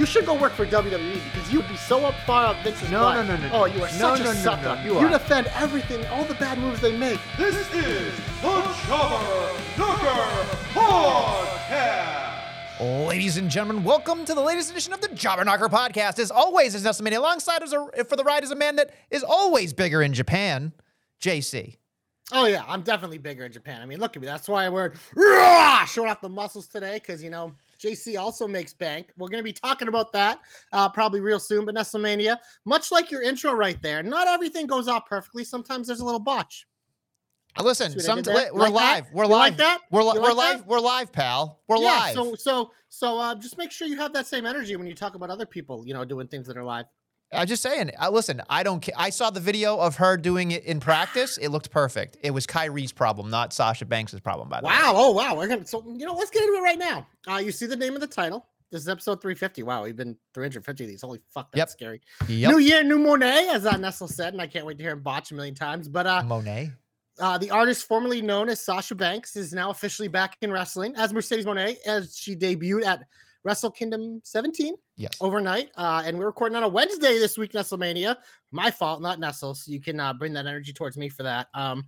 You should go work for WWE because you'd be so up far up Vince's No, butt. no, no, no, Oh, you are No, such no, a no, sucker. no, you you are. defend everything, all the bad moves they make. This is the Jobber Knocker Podcast. Ladies and gentlemen, welcome to the latest edition of the Jobber Knocker podcast. As always, is Nelson Mania. Alongside us a, for the ride is a man that is always bigger in Japan, JC. Oh yeah, I'm definitely bigger in Japan. I mean, look at me. That's why we're rah, showing off the muscles today because you know JC also makes bank. We're gonna be talking about that uh, probably real soon. But Nestlemania, much like your intro right there, not everything goes off perfectly. Sometimes there's a little botch. Uh, Listen, See what I some, there? we're Like that? live. We're live. like that? We're, li- You we're like live. that? We're live, pal. We're yeah, live. So so so uh, just make sure you have that same energy when you talk about other people, you know, doing things that are live. I'm just saying. Uh, listen, I don't. ca- I saw the video of her doing it in practice. It looked perfect. It was Kairi's problem, not Sasha Banks' problem. By the way. Wow. Oh wow. We're gonna so you know, let's get into it right now. Uh you see the name of the title. This is episode 350. Wow, we've been 350 of these. Holy fuck, that's Yep. scary. Yep. New year, new Moné, as uh, Nestle said, and I can't wait to hear him botch a million times. But uh, Moné. uh, the artist formerly known as Sasha Banks is now officially back in wrestling as Mercedes Moné, as she debuted at Wrestle Kingdom 17 Yes. overnight. Uh, and we're recording on a Wednesday this week, Nestlemania. My fault, not Nestle. So you can uh, bring that energy towards me for that. Um,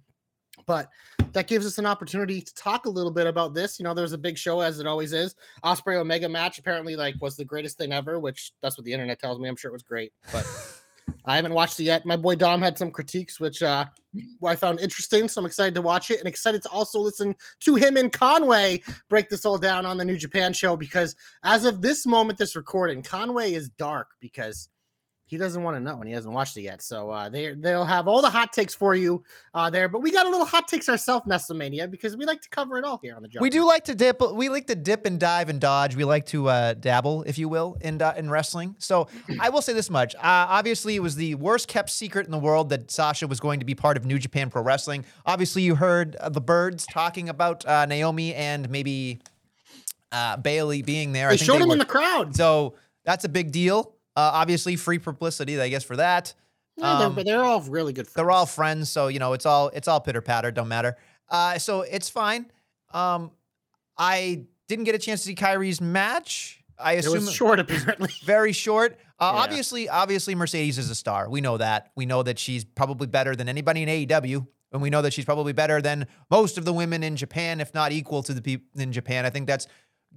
but that gives us an opportunity to talk a little bit about this. You know, there's a big show as it always is. Ospreay Omega match apparently like was the greatest thing ever, which that's what the internet tells me. I'm sure it was great, but I haven't watched it yet. My boy Dom had some critiques, which uh, I found interesting. So I'm excited to watch it and excited to also listen to him and Conway break this all down on the New Japan show because as of this moment, this recording, Conway is dark because he doesn't want to know and he hasn't watched it yet. So uh, they they'll have all the hot takes for you uh, there. But we got a little hot takes ourselves, Nestlemania, because we like to cover it all here on the job. We do like to dip. We like to dip and dive and dodge. We like to uh, dabble, if you will, in uh, in wrestling. So I will say this much: uh, obviously, it was the worst kept secret in the world that Sasha was going to be part of New Japan Pro Wrestling. Obviously, you heard uh, the birds talking about uh, Naomi and maybe uh, Bayley being there. They I think showed him were- in the crowd. So that's a big deal. Uh, obviously, free publicity, I guess, for that. They're, um, but they're all really good. They're all friends, so you know it's all it's all pitter patter, don't matter. Uh, so it's fine. Um, I didn't get a chance to see Kairi's match. I It assume was short, apparently. very short. Uh, Yeah. Obviously, obviously Mercedes is a star. We know that. We know that she's probably better than anybody in AEW, and we know that she's probably better than most of the women in Japan, if not equal to the people in Japan. I think that's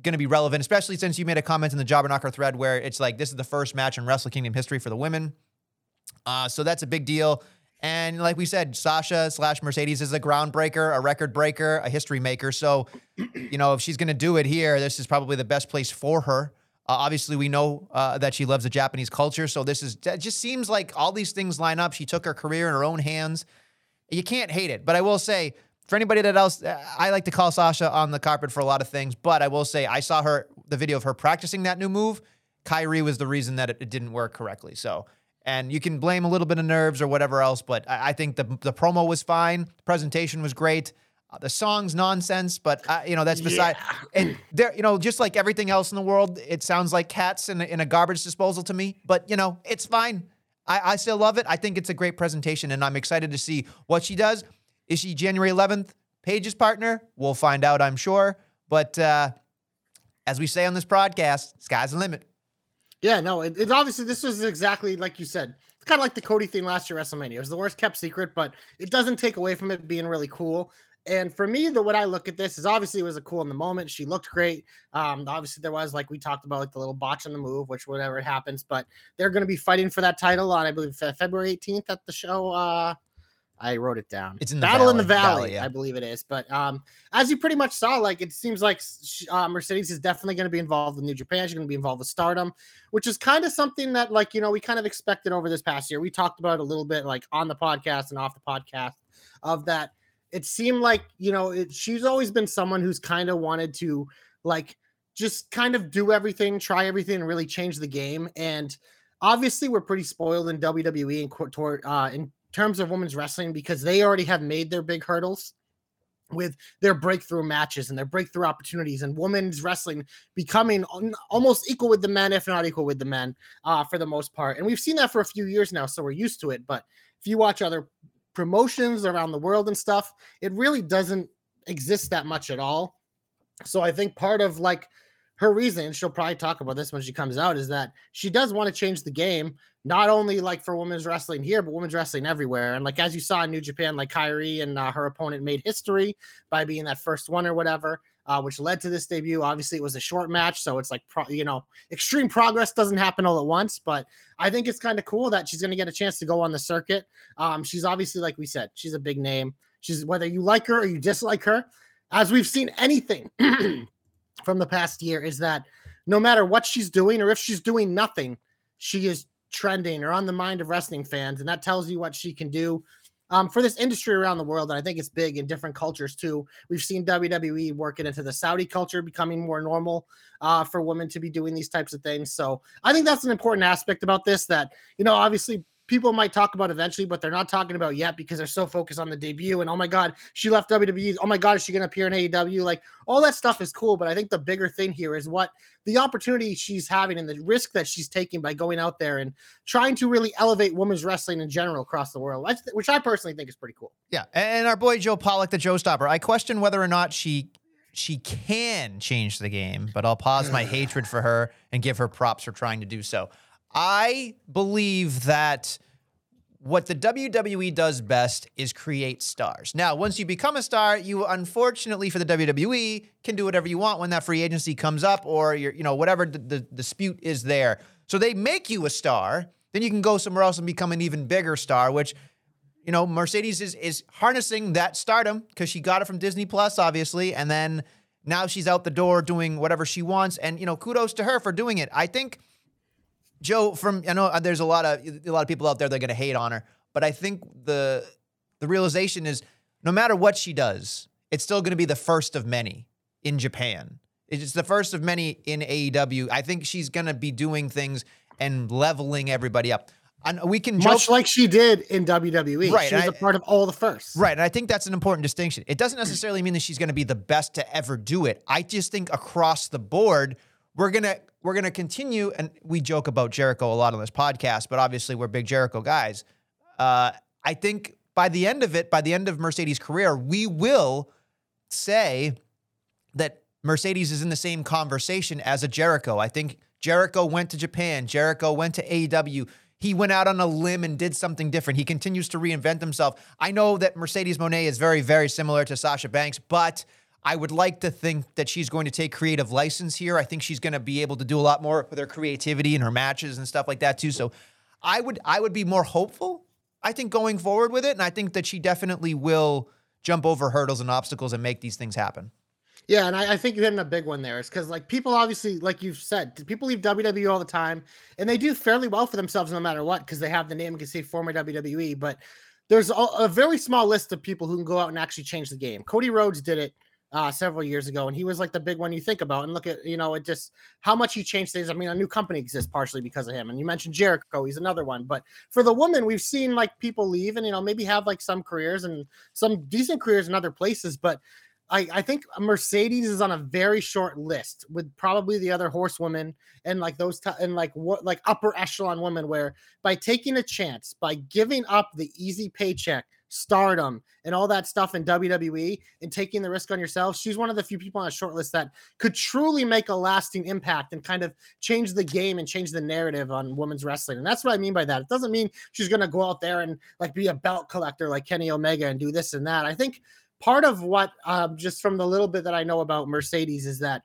going to be relevant, especially since you made a comment in the Jobber Knocker thread where it's like this is the first match in Wrestle Kingdom history for the women. Uh, so that's a big deal. And like we said, Sasha slash Mercedes is a groundbreaker, a record breaker, a history maker. So, you know, if she's going to do it here, this is probably the best place for her. Uh, obviously, we know uh, that she loves the Japanese culture. So this is it just seems like all these things line up. She took her career in her own hands. You can't hate it. But I will say, for anybody that else, I like to call Sasha on the carpet for a lot of things. But I will say, I saw her the video of her practicing that new move. Kairi was the reason that it, it didn't work correctly. So, and you can blame a little bit of nerves or whatever else, but I, I think the the promo was fine. The presentation was great. Uh, the song's nonsense, but uh, you know that's beside. And there, you know, just like everything else in the world, it sounds like cats in a, in a garbage disposal to me. But you know, it's fine. I, I still love it. I think it's a great presentation, and I'm excited to see what she does. Is she January 11th Paige's partner? We'll find out, I'm sure. But uh, as we say on this podcast, sky's the limit. Yeah, no, it, it obviously this was exactly like you said. It's kind of like the Cody thing last year WrestleMania. It was the worst kept secret, but it doesn't take away from it being really cool. And for me, the what I look at this is obviously it was a cool in the moment. She looked great. Um, obviously there was like we talked about like the little botch on the move, which whatever it happens, but they're going to be fighting for that title on I believe February 18th at the show. Uh, I wrote it down. It's in the Battle in the Valley. Valley, Valley, yeah. I believe it is. But um, as you pretty much saw, like it seems like uh, Mercedes is definitely going to be involved with New Japan. She's going to be involved with Stardom, which is kind of something that, like you know, we kind of expected over this past year. We talked about it a little bit, like on the podcast and off the podcast, of that. It seemed like you know, it, she's always been someone who's kind of wanted to like just kind of do everything, try everything, and really change the game. And obviously, we're pretty spoiled in WWE and uh, in terms of women's wrestling because they already have made their big hurdles with their breakthrough matches and their breakthrough opportunities and women's wrestling becoming almost equal with the men if not equal with the men uh, for the most part. And we've seen that for a few years now so we're used to it. But if you watch other promotions around the world and stuff it really doesn't exist that much at all. So i think part of like her reason she'll probably talk about this when she comes out is that she does want to change the game not only like for women's wrestling here but women's wrestling everywhere. And like as you saw in new japan like Kairi and uh, her opponent made history by being that first one or whatever uh, which led to this debut. Obviously it was a short match so it's like pro- you know extreme progress doesn't happen all at once but i think it's kind of cool that she's going to get a chance to go on the circuit. Um, she's obviously like we said she's a big name. She's whether you like her or you dislike her as we've seen anything from the past year is that no matter what she's doing or if she's doing nothing, she is trending or on the mind of wrestling fans. And that tells you what she can do um, for this industry around the world. And I think it's big in different cultures too. We've seen WWE working into the Saudi culture, becoming more normal uh, for women to be doing these types of things. So I think that's an important aspect about this that, you know, obviously people might talk about eventually, but they're not talking about yet because they're so focused on the debut. And oh my God, she left WWE. Oh my God, is she going to appear in AEW? Like all that stuff is cool. But I think the bigger thing here is what the opportunity she's having and the risk that she's taking by going out there and trying to really elevate women's wrestling in general across the world, which- which I personally think is pretty cool. Yeah, and our boy Joe Pollock, the Joe Stopper. I question whether or not she she can change the game, but I'll pause my hatred for her and give her props for trying to do so. I believe that what the WWE does best is create stars. Now, once you become a star, you unfortunately for the WWE can do whatever you want when that free agency comes up or you're, you know, whatever the, the dispute is there. So they make you a star, then you can go somewhere else and become an even bigger star, which you know, Mercedes is is harnessing that stardom because she got it from Disney Plus, obviously, and then now she's out the door doing whatever she wants, and you know, kudos to her for doing it. I think Joe, from I know uh, there's a lot of a lot of people out there that are going to hate on her, but I think the the realization is no matter what she does, it's still going to be the first of many in Japan. It's the first of many in AEW. I think she's going to be doing things and leveling everybody up. And we can joke, Much like she did in WWE. Right, She was and a I- part of all the firsts. Right. And I think that's an important distinction. It doesn't necessarily mean that she's going to be the best to ever do it. I just think across the board, we're going to we're going to continue and we joke about Jericho a lot on this podcast, but obviously we're big Jericho guys. Uh, I think by the end of it, by the end of Mercedes' career, we will say that Mercedes is in the same conversation as a Jericho. I think Jericho went to Japan, Jericho went to AEW. He went out on a limb and did something different. He continues to reinvent himself. I know that Mercedes Moné is very, very similar to Sasha Banks, but I would like to think that she's going to take creative license here. I think she's going to be able to do a lot more with her creativity and her matches and stuff like that too. So I would I would be more hopeful, I think, going forward with it. And I think that she definitely will jump over hurdles and obstacles and make these things happen. Yeah, and I, I think you're hitting a big one there is because like people obviously, like you've said, people leave WWE all the time, and they do fairly well for themselves no matter what because they have the name and can say former WWE. But there's a, a very small list of people who can go out and actually change the game. Cody Rhodes did it uh, several years ago, and he was like the big one you think about. And look at you know it just how much he changed things. I mean, a new company exists partially because of him. And you mentioned Jericho, he's another one. But for the woman, we've seen like people leave and you know maybe have like some careers and some decent careers in other places, but I, I think Mercedes is on a very short list with probably the other horsewomen and like those t- and like what like upper echelon women where by taking a chance by giving up the easy paycheck stardom and all that stuff in WWE and taking the risk on yourself she's one of the few people on a short list that could truly make a lasting impact and kind of change the game and change the narrative on women's wrestling. And that's what I mean by that. It doesn't mean she's going to go out there and like be a belt collector like Kenny Omega and do this and that. I think part of what um, just from the little bit that I know about Mercedes is that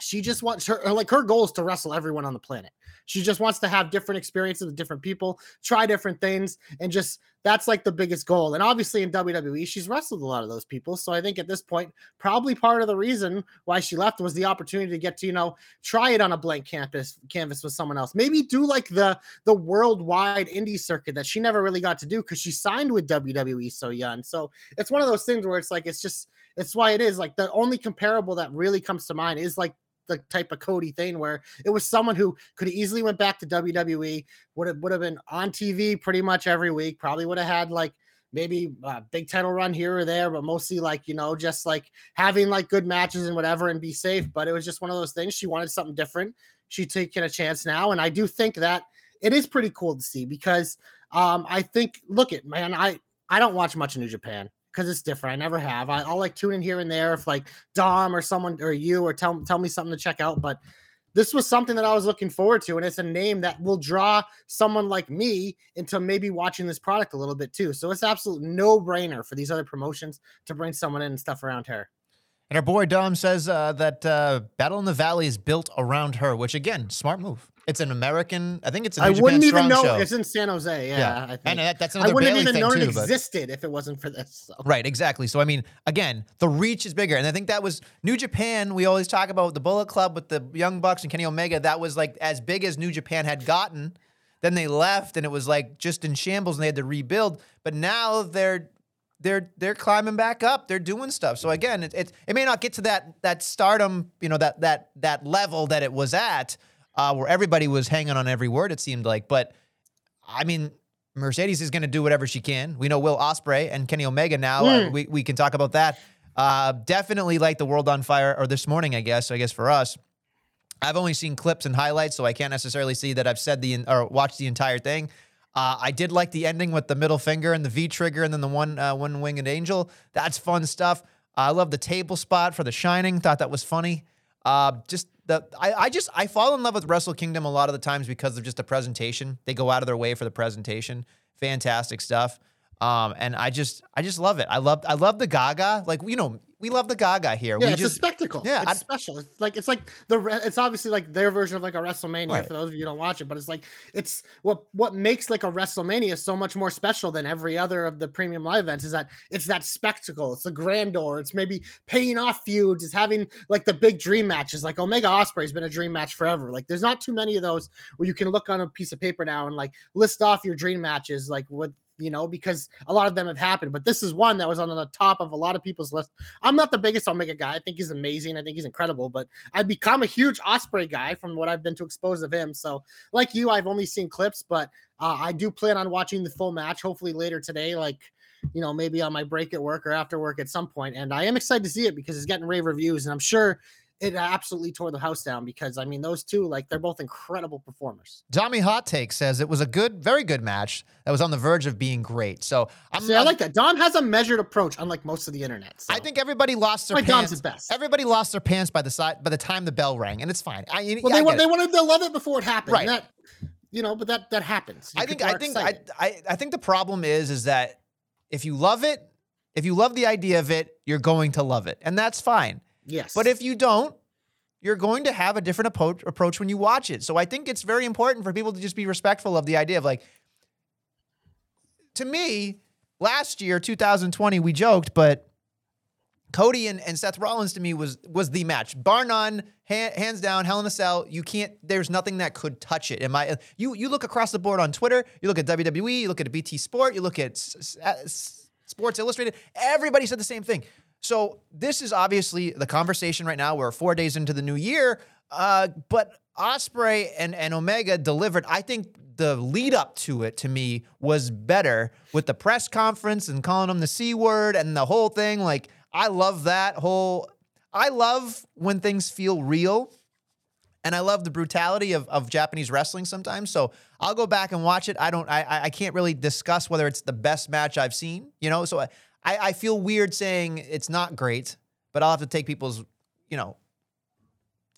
she just wants her like her goal is to wrestle everyone on the planet. She just wants to have different experiences with different people, try different things, and just that's like the biggest goal. And obviously in WWE, she's wrestled a lot of those people. So I think at this point, probably part of the reason why she left was the opportunity to get to, you know, try it on a blank canvas canvas with someone else. Maybe do like the the worldwide indie circuit that she never really got to do because she signed with WWE so young. So it's one of those things where it's like it's just it's why it is like the only comparable that really comes to mind is like the type of Cody thing where it was someone who could easily went back to WWE, would have would have been on TV pretty much every week, probably would have had like maybe a big title run here or there, but mostly like, you know, just like having like good matches and whatever and be safe. But it was just one of those things. She wanted something different. She's taking a chance now. And I do think that it is pretty cool to see because um, I think, look at man, I I don't watch much New Japan because it's different. I never have. I, will like tune in here and there if like Dom or someone or you or tell tell me something to check out. But this was something that I was looking forward to, and it's a name that will draw someone like me into maybe watching this product a little bit too. So it's absolute no brainer for these other promotions to bring someone in and stuff around her. And our boy Dom says uh, that uh, Battle in the Valley is built around her, which again, smart move. It's an American. I think it's. I wouldn't even know show. it's in San Jose. Yeah, yeah. I and uh, that, that's another. I wouldn't Bayley even know it existed but... if it wasn't for this. So. Right, exactly. So I mean, again, the reach is bigger, and I think that was New Japan. We always talk about the Bullet Club with the Young Bucks and Kenny Omega. That was like as big as New Japan had gotten. Then they left, and it was like just in shambles, and they had to rebuild. But now they're they're they're climbing back up. They're doing stuff. So again, it, it it may not get to that that stardom, you know, that that that level that it was at uh, where everybody was hanging on every word, it seemed like. But I mean, Mercedes is going to do whatever she can. We know Will Ospreay and Kenny Omega now. Mm. Uh, hmm. we, we can talk about that. Uh, definitely like the world on fire, or this morning, I guess. I guess for us, I've only seen clips and highlights, so I can't necessarily see that I've said the or watched the entire thing. Uh, I did like the ending with the middle finger and the V trigger, and then the one uh, one winged angel. That's fun stuff. I love the table spot for the Shining. Thought that was funny. Uh, just the I, I just I fall in love with Wrestle Kingdom a lot of the times because of just the presentation. They go out of their way for the presentation. Fantastic stuff. Um, and I just I just love it. I love I love the Gaga. Like you know, we love the Gaga here. Yeah, we it's just, a spectacle. Yeah, it's I, special. It's like it's like the it's obviously like their version of like a WrestleMania right. for those of you who don't watch it, but it's like it's what what makes like a WrestleMania so much more special than every other of the premium live events is that it's that spectacle. It's the grandeur. It's maybe paying off feuds. It's having like the big dream matches. Like Omega Ospreay's been a dream match forever. Like there's not too many of those where you can look on a piece of paper now and like list off your dream matches like with you know, because a lot of them have happened. But this is one that was on the top of a lot of people's list. I'm not the biggest Omega guy. I think he's amazing. I think he's incredible. But I've become a huge Ospreay guy from what I've been to expose of him. So, like you, I've only seen clips, but uh, I do plan on watching the full match. Hopefully later today, like you know, maybe on my break at work or after work at some point. And I am excited to see it because it's getting rave reviews, and I'm sure it absolutely tore the house down because I mean those two like they're both incredible performers. Tommy Hot Take says it was a good, very good match that was on the verge of being great. So I'm, See, I like that. Dom has a measured approach, unlike most of the internet. So. I think everybody lost their like pants. Dom's the best. Everybody lost their pants by the side by the time the bell rang, and it's fine. I, well, yeah, they, I they wanted to love it before it happened. Right. That, you know, but that that happens. You I think I think I, I I think the problem is is that if you love it, if you love the idea of it, you're going to love it, and that's fine. Yes. But if you don't, you're going to have a different approach approach when you watch it. So I think it's very important for people to just be respectful of the idea of like to me, last year, 2020, we joked, but Cody and, and Seth Rollins to me was was the match, bar none, hands down, Hell in a Cell. You can't. There's nothing that could touch it. Am I? You you look across the board on Twitter. You look at WWE. You look at BT Sport. You look at Sports Illustrated. Everybody said the same thing. So this is obviously the conversation right now. We're four days into the new year, uh, but Ospreay and and Omega delivered. I think the lead up to it to me was better with the press conference and calling them the c word and the whole thing. Like I love that whole. I love when things feel real. And I love the brutality of, of Japanese wrestling sometimes. So I'll go back and watch it. I don't I I can't really discuss whether it's the best match I've seen, you know. So I, I feel weird saying it's not great, but I'll have to take people's, you know,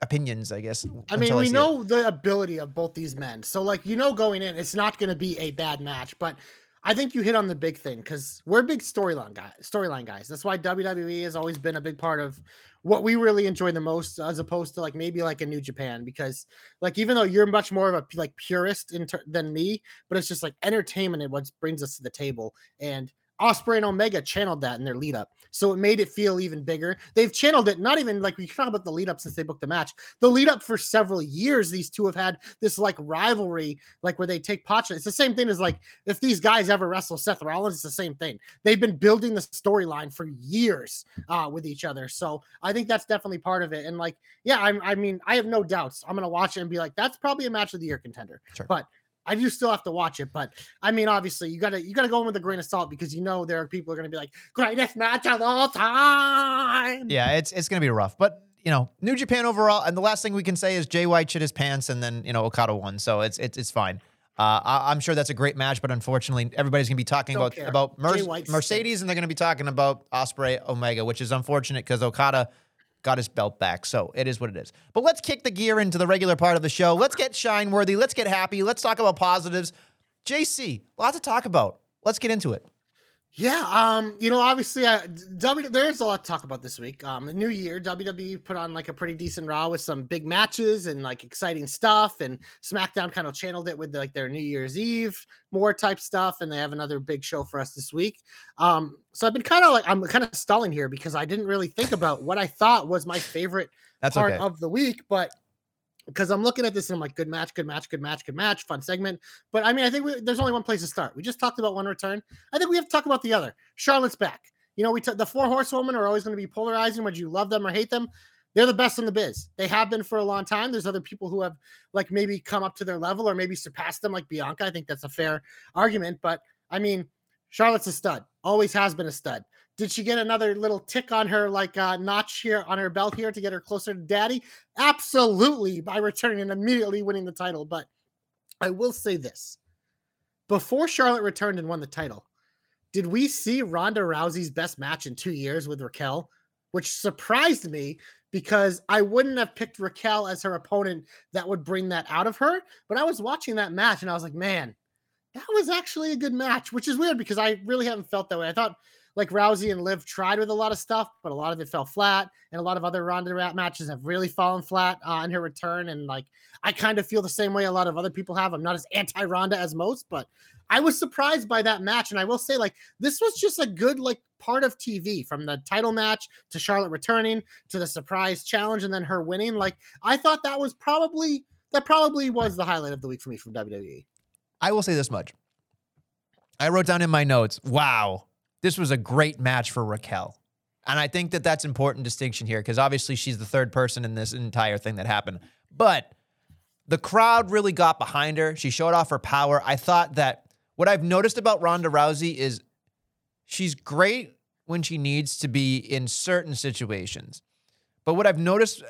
opinions, I guess. I mean, we know it. the ability of both these men. So, like, you know, going in, it's not going to be a bad match, but I think you hit on the big thing because we're big storyline guys. Storyline guys. That's why WWE has always been a big part of what we really enjoy the most, as opposed to like maybe like a New Japan. Because like even though you're much more of a like purist in ter- than me, but it's just like entertainment and what brings us to the table. And Ospreay and Omega channeled that in their lead up. So it made it feel even bigger. They've channeled it, not even like we talk about the lead up since they booked the match. The lead up for several years, these two have had this like rivalry, like where they take pot shots. It's the same thing as like if these guys ever wrestle Seth Rollins, it's the same thing. They've been building the storyline for years uh, with each other. So I think that's definitely part of it. And like, yeah, I'm, I mean, I have no doubts. I'm going to watch it and be like, that's probably a match of the year contender. Sure. But I do still have to watch it, but I mean, obviously, you gotta you gotta go in with a grain of salt because you know there are people who are gonna be like greatest match of all time. Yeah, it's it's gonna be rough, but you know, New Japan overall, and the last thing we can say is Jay White shit his pants, and then you know Okada won, so it's it's it's fine. Uh, I, I'm sure that's a great match, but unfortunately, everybody's gonna be talking Don't about care. about Mer- Mercedes, and they're gonna be talking about Ospreay Omega, which is unfortunate because Okada got his belt back. So it is what it is. But let's kick the gear into the regular part of the show. Let's get shine worthy. Let's get happy. Let's talk about positives. JC, a lot to talk about. Let's get into it. Yeah, um, you know, obviously, uh, W. There's a lot to talk about this week. Um, the new year, WWE put on like a pretty decent Raw with some big matches and like exciting stuff, and SmackDown kind of channeled it with like their New Year's Eve more type stuff, and they have another big show for us this week. Um, so I've been kind of like I'm kind of stalling here because I didn't really think about what I thought was my favorite That's part okay. of the week, but because I'm looking at this and I'm like, good match, good match, good match, good match, fun segment. But I mean, I think we, there's only one place to start. We just talked about one return. I think we have to talk about the other. Charlotte's back. You know, we t- the four horsewomen are always going to be polarizing whether you love them or hate them. They're the best in the biz. They have been for a long time. There's other people who have like maybe come up to their level or maybe surpassed them, like Bianca. I think that's a fair argument. But I mean, Charlotte's a stud. Always has been a stud. Did she get another little tick on her like uh, notch here on her belt here to get her closer to daddy? Absolutely, by returning and immediately winning the title. But I will say this: before Charlotte returned and won the title, did we see Ronda Rousey's best match in two years with Raquel, which surprised me because I wouldn't have picked Raquel as her opponent that would bring that out of her. But I was watching that match and I was like, man, that was actually a good match, which is weird because I really haven't felt that way. I thought like Rousey and Liv tried with a lot of stuff, but a lot of it fell flat, and a lot of other Ronda matches have really fallen flat uh, on her return. And like, I kind of feel the same way a lot of other people have. I'm not as anti Ronda as most, but I was surprised by that match, and I will say like this was just a good like part of TV from the title match to Charlotte returning to the surprise challenge and then her winning. Like, I thought that was probably that probably was the highlight of the week for me from. WWE. I will say this much. I wrote down in my notes, wow, this was a great match for Raquel. And I think that that's important distinction here because obviously she's the third person in this entire thing that happened. But the crowd really got behind her. She showed off her power. I thought that what I've noticed about Ronda Rousey is she's great when she needs to be in certain situations. But what I've noticed,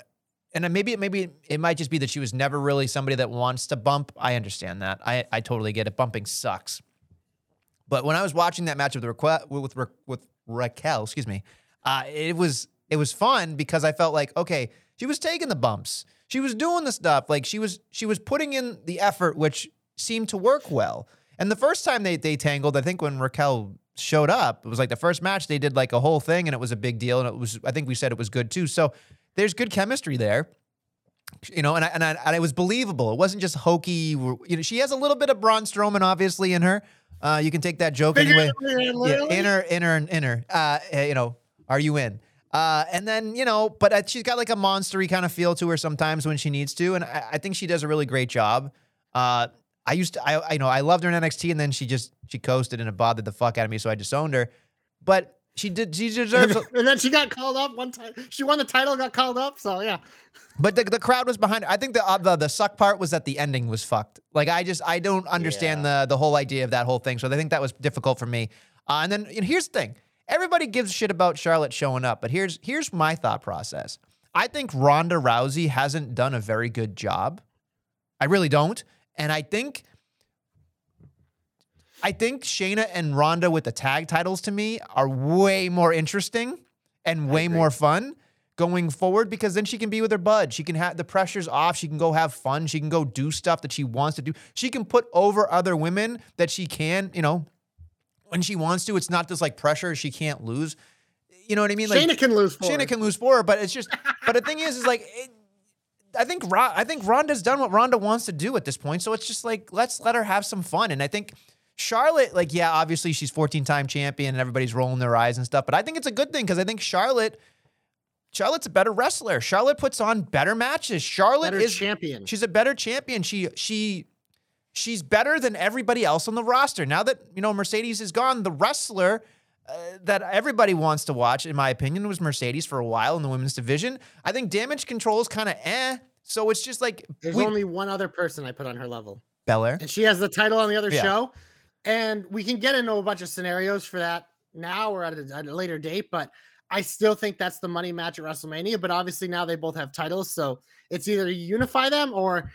and maybe maybe it might just be that she was never really somebody that wants to bump. I understand that. I, I totally get it. Bumping sucks. But when I was watching that match with Raquel, with Ra- with Raquel, excuse me, uh, it was it was fun because I felt like okay, she was taking the bumps, she was doing the stuff, like she was she was putting in the effort, which seemed to work well. And the first time they they tangled, I think when Raquel showed up, it was like the first match they did like a whole thing, and it was a big deal, and it was I think we said it was good too. So there's good chemistry there you know, and I, and I, and it was believable. It wasn't just hokey. You know, she has a little bit of Braun Strowman, obviously, in her. Uh, you can take that joke anyway. Yeah, inner, inner, inner. Uh, eh, you know, are you in? Uh, and then you know, but she's got like a monstery kind of feel to her sometimes when she needs to, and I, I think she does a really great job. Uh, I used to, I, I you know, I loved her in NXT, and then she just she coasted and it bothered the fuck out of me, so I disowned her. But she did, she deserves. a- and then she got called up one time. She won the title, got called up. So yeah, But the, the crowd was behind. her. I think the, uh, the the suck part was that the ending was fucked. Like I just I don't understand the the whole idea of that whole thing. So I think that was difficult for me. Uh, and then and here's the thing: everybody gives a shit about Charlotte showing up, but here's here's my thought process. I think Ronda Rousey hasn't done a very good job. I really don't, and I think. I think Shayna and Ronda with the tag titles to me are way more interesting and way more fun going forward because then she can be with her bud. She can have the pressure's off. She can go have fun. She can go do stuff that she wants to do. She can put over other women that she can, you know, when she wants to. It's not this like pressure she can't lose. You know what I mean? Like Shayna can lose for Shayna her. can lose for her, but it's just. but the thing is, is like. It, I think Ron, I think Ronda's done what Ronda wants to do at this point. So it's just like let's let her have some fun. And I think Charlotte, like, yeah, obviously she's 14 time champion and everybody's rolling their eyes and stuff. But I think it's a good thing because I think Charlotte, Charlotte's a better wrestler. Charlotte puts on better matches. Charlotte Better is champion. She's a better champion. She she she's better than everybody else on the roster. Now that you know Mercedes is gone, the wrestler uh, that everybody wants to watch, in my opinion, was Mercedes for a while in the women's division. I think Damage Control is kind of eh. So it's just like There's we, only one other person I put on her level, Belair. and she has the title on the other Yeah. show. And we can get into a bunch of scenarios for that now or at a, at a later date, but I still think that's the money match at WrestleMania. But obviously now they both have titles, so it's either you unify them or,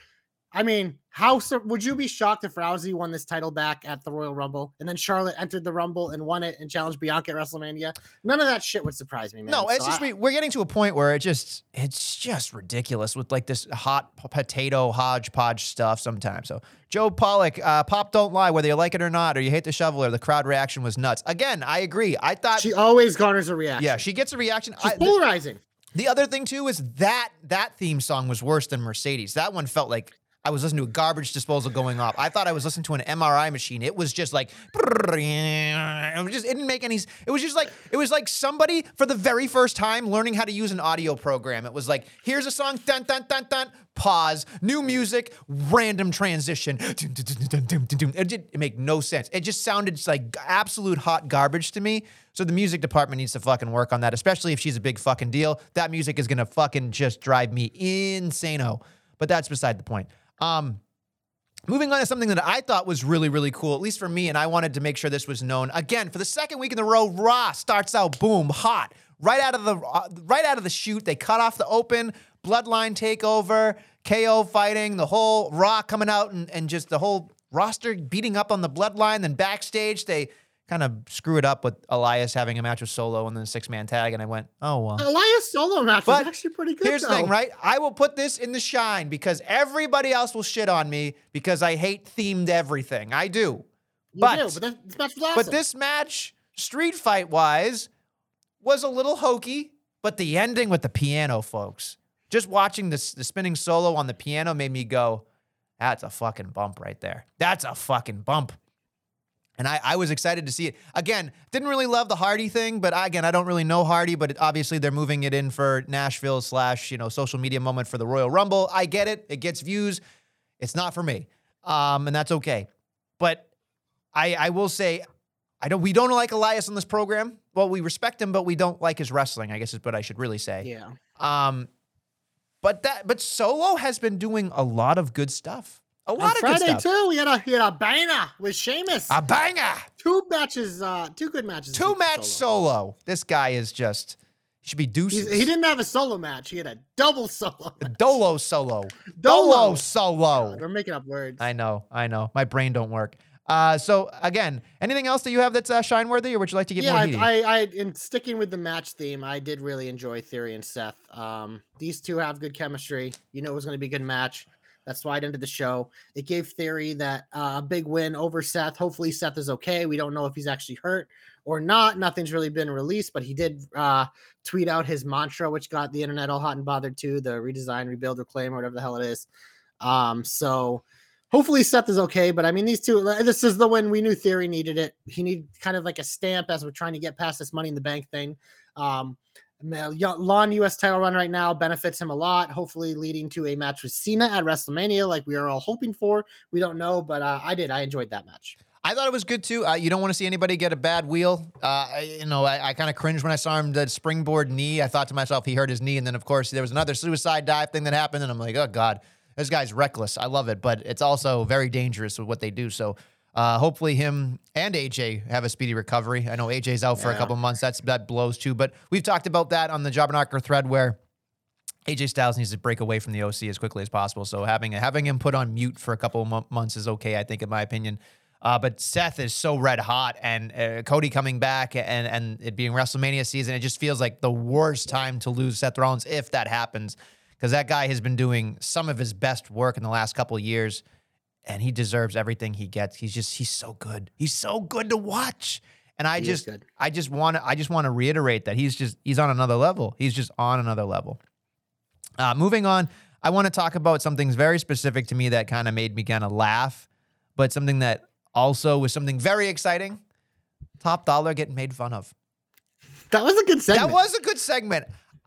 I mean, how would you be shocked if Rousey won this title back at the Royal Rumble and then Charlotte entered the Rumble and won it and challenged Bianca at WrestleMania? None of that shit would surprise me, man. No, it's So just I- we, we're getting to a point where it just it's just ridiculous with like this hot potato hodgepodge stuff sometimes. So Joe Pollock, uh, pop don't lie, whether you like it or not, or you hate the shoveler, the crowd reaction was nuts. Again, I agree. I thought she always garners a reaction. yeah, she gets a reaction. she's I- the, polarizing. the other thing too is that that theme song was worse than Mercedes. That one felt like I was listening to a garbage disposal going off. I thought I was listening to an MRI machine. It was just like it was just it didn't make any it was just like it was like somebody for the very first time learning how to use an audio program. It was like here's a song dun dun dun dun pause new music random transition it didn't make no sense. It just sounded like absolute hot garbage to me. So the music department needs to fucking work on that, especially if she's a big fucking deal. That music is gonna fucking just drive me insano. But that's beside the point. Um, moving on to something that I thought was really, really cool, at least for me, and I wanted to make sure this was known. Again, for the second week in a row, Raw starts out boom, hot, right out of the uh, right out of the chute. They cut off the open, Bloodline takeover, KO fighting, the whole Raw coming out and, and just the whole roster beating up on the Bloodline. Then backstage, they kind of screw it up with Elias having a match with Solo and then a six man tag, and I went, oh well. Elias solo match But was actually pretty good. Here's the thing, right? I will put this in the shine because everybody else will shit on me because I hate themed everything. I do. You but do, but that, this match was awesome. but this match, street fight wise, was a little hokey. But the ending with the piano, folks, just watching this the spinning solo on the piano made me go, "That's a fucking bump right there. That's a fucking bump." And I, I was excited to see it. Again, didn't really love the Hardy thing, but again, I don't really know Hardy, but it, obviously they're moving it in for Nashville slash, you know, social media moment for the Royal Rumble. I get it. It gets views. It's not for me. Um, and that's okay. But I, I will say, I don't. We don't like Elias on this program. Well, we respect him, but we don't like his wrestling. I guess is what I should really say. yeah, Um, but that, but Solo has been doing a lot of good stuff. A lot on of Friday good stuff. too, we had a he had a banger with Sheamus. A banger. two matches, uh, two good matches. Two match Solo. solo. This guy is just should be deuces. He's, he didn't have a solo match. He had a double solo. match. Dolo solo. Dolo. Dolo solo. We're making up words. I know, I know. My brain don't work. Uh, so again, anything else that you have that's uh, shine worthy, or would you like to get yeah, more heaty? I, I, in sticking with the match theme, I did really enjoy Theory and Seth. Um, these two have good chemistry. You know, it was going to be a good match. That's why it ended the show. It gave Theory that uh, big win over Seth. Hopefully, Seth is okay. We don't know if he's actually hurt or not. Nothing's really been released, but he did uh, tweet out his mantra, which got the internet all hot and bothered too. The redesign, rebuild, reclaim, or whatever the hell it is. Um, so hopefully Seth is okay. But I mean, these two, this is the win we knew Theory needed it. He needed kind of like a stamp as we're trying to get past this money in the bank thing. Um, long US title run right now benefits him a lot, hopefully leading to a match with Cena at WrestleMania, like we are all hoping for. We don't know, but uh, I did. I enjoyed that match. I thought it was good too. Uh, you don't want to see anybody get a bad wheel. Uh, you know, I, I kind of cringed when I saw him the springboard knee. I thought to myself, he hurt his knee, and then of course there was another suicide dive thing that happened, and I'm like, oh god, this guy's reckless. I love it, but it's also very dangerous with what they do. So. Uh, hopefully, him and AJ have a speedy recovery. I know AJ's out for a Yeah. couple months. That's that blows too. But we've talked about that on the Jobberknocker thread where AJ Styles needs to break away from the OC as quickly as possible. So having having him put on mute for a couple of mo- months is okay, I think, in my opinion. Uh, but Seth is so red hot, and uh, Cody coming back, and and it being WrestleMania season, it just feels like the worst time to lose Seth Rollins if that happens, because that guy has been doing some of his best work in the last couple of years, and he deserves everything he gets. He's just he's so good. He's so good to watch. And I He just I just want to I just want to reiterate that he's just he's on another level. He's just on another level. Uh, moving on, I want to talk about something very specific to me that kind of made me kind of laugh, but something that also was something very exciting. Top dollar getting made fun of. That was a good segment. That was a good segment.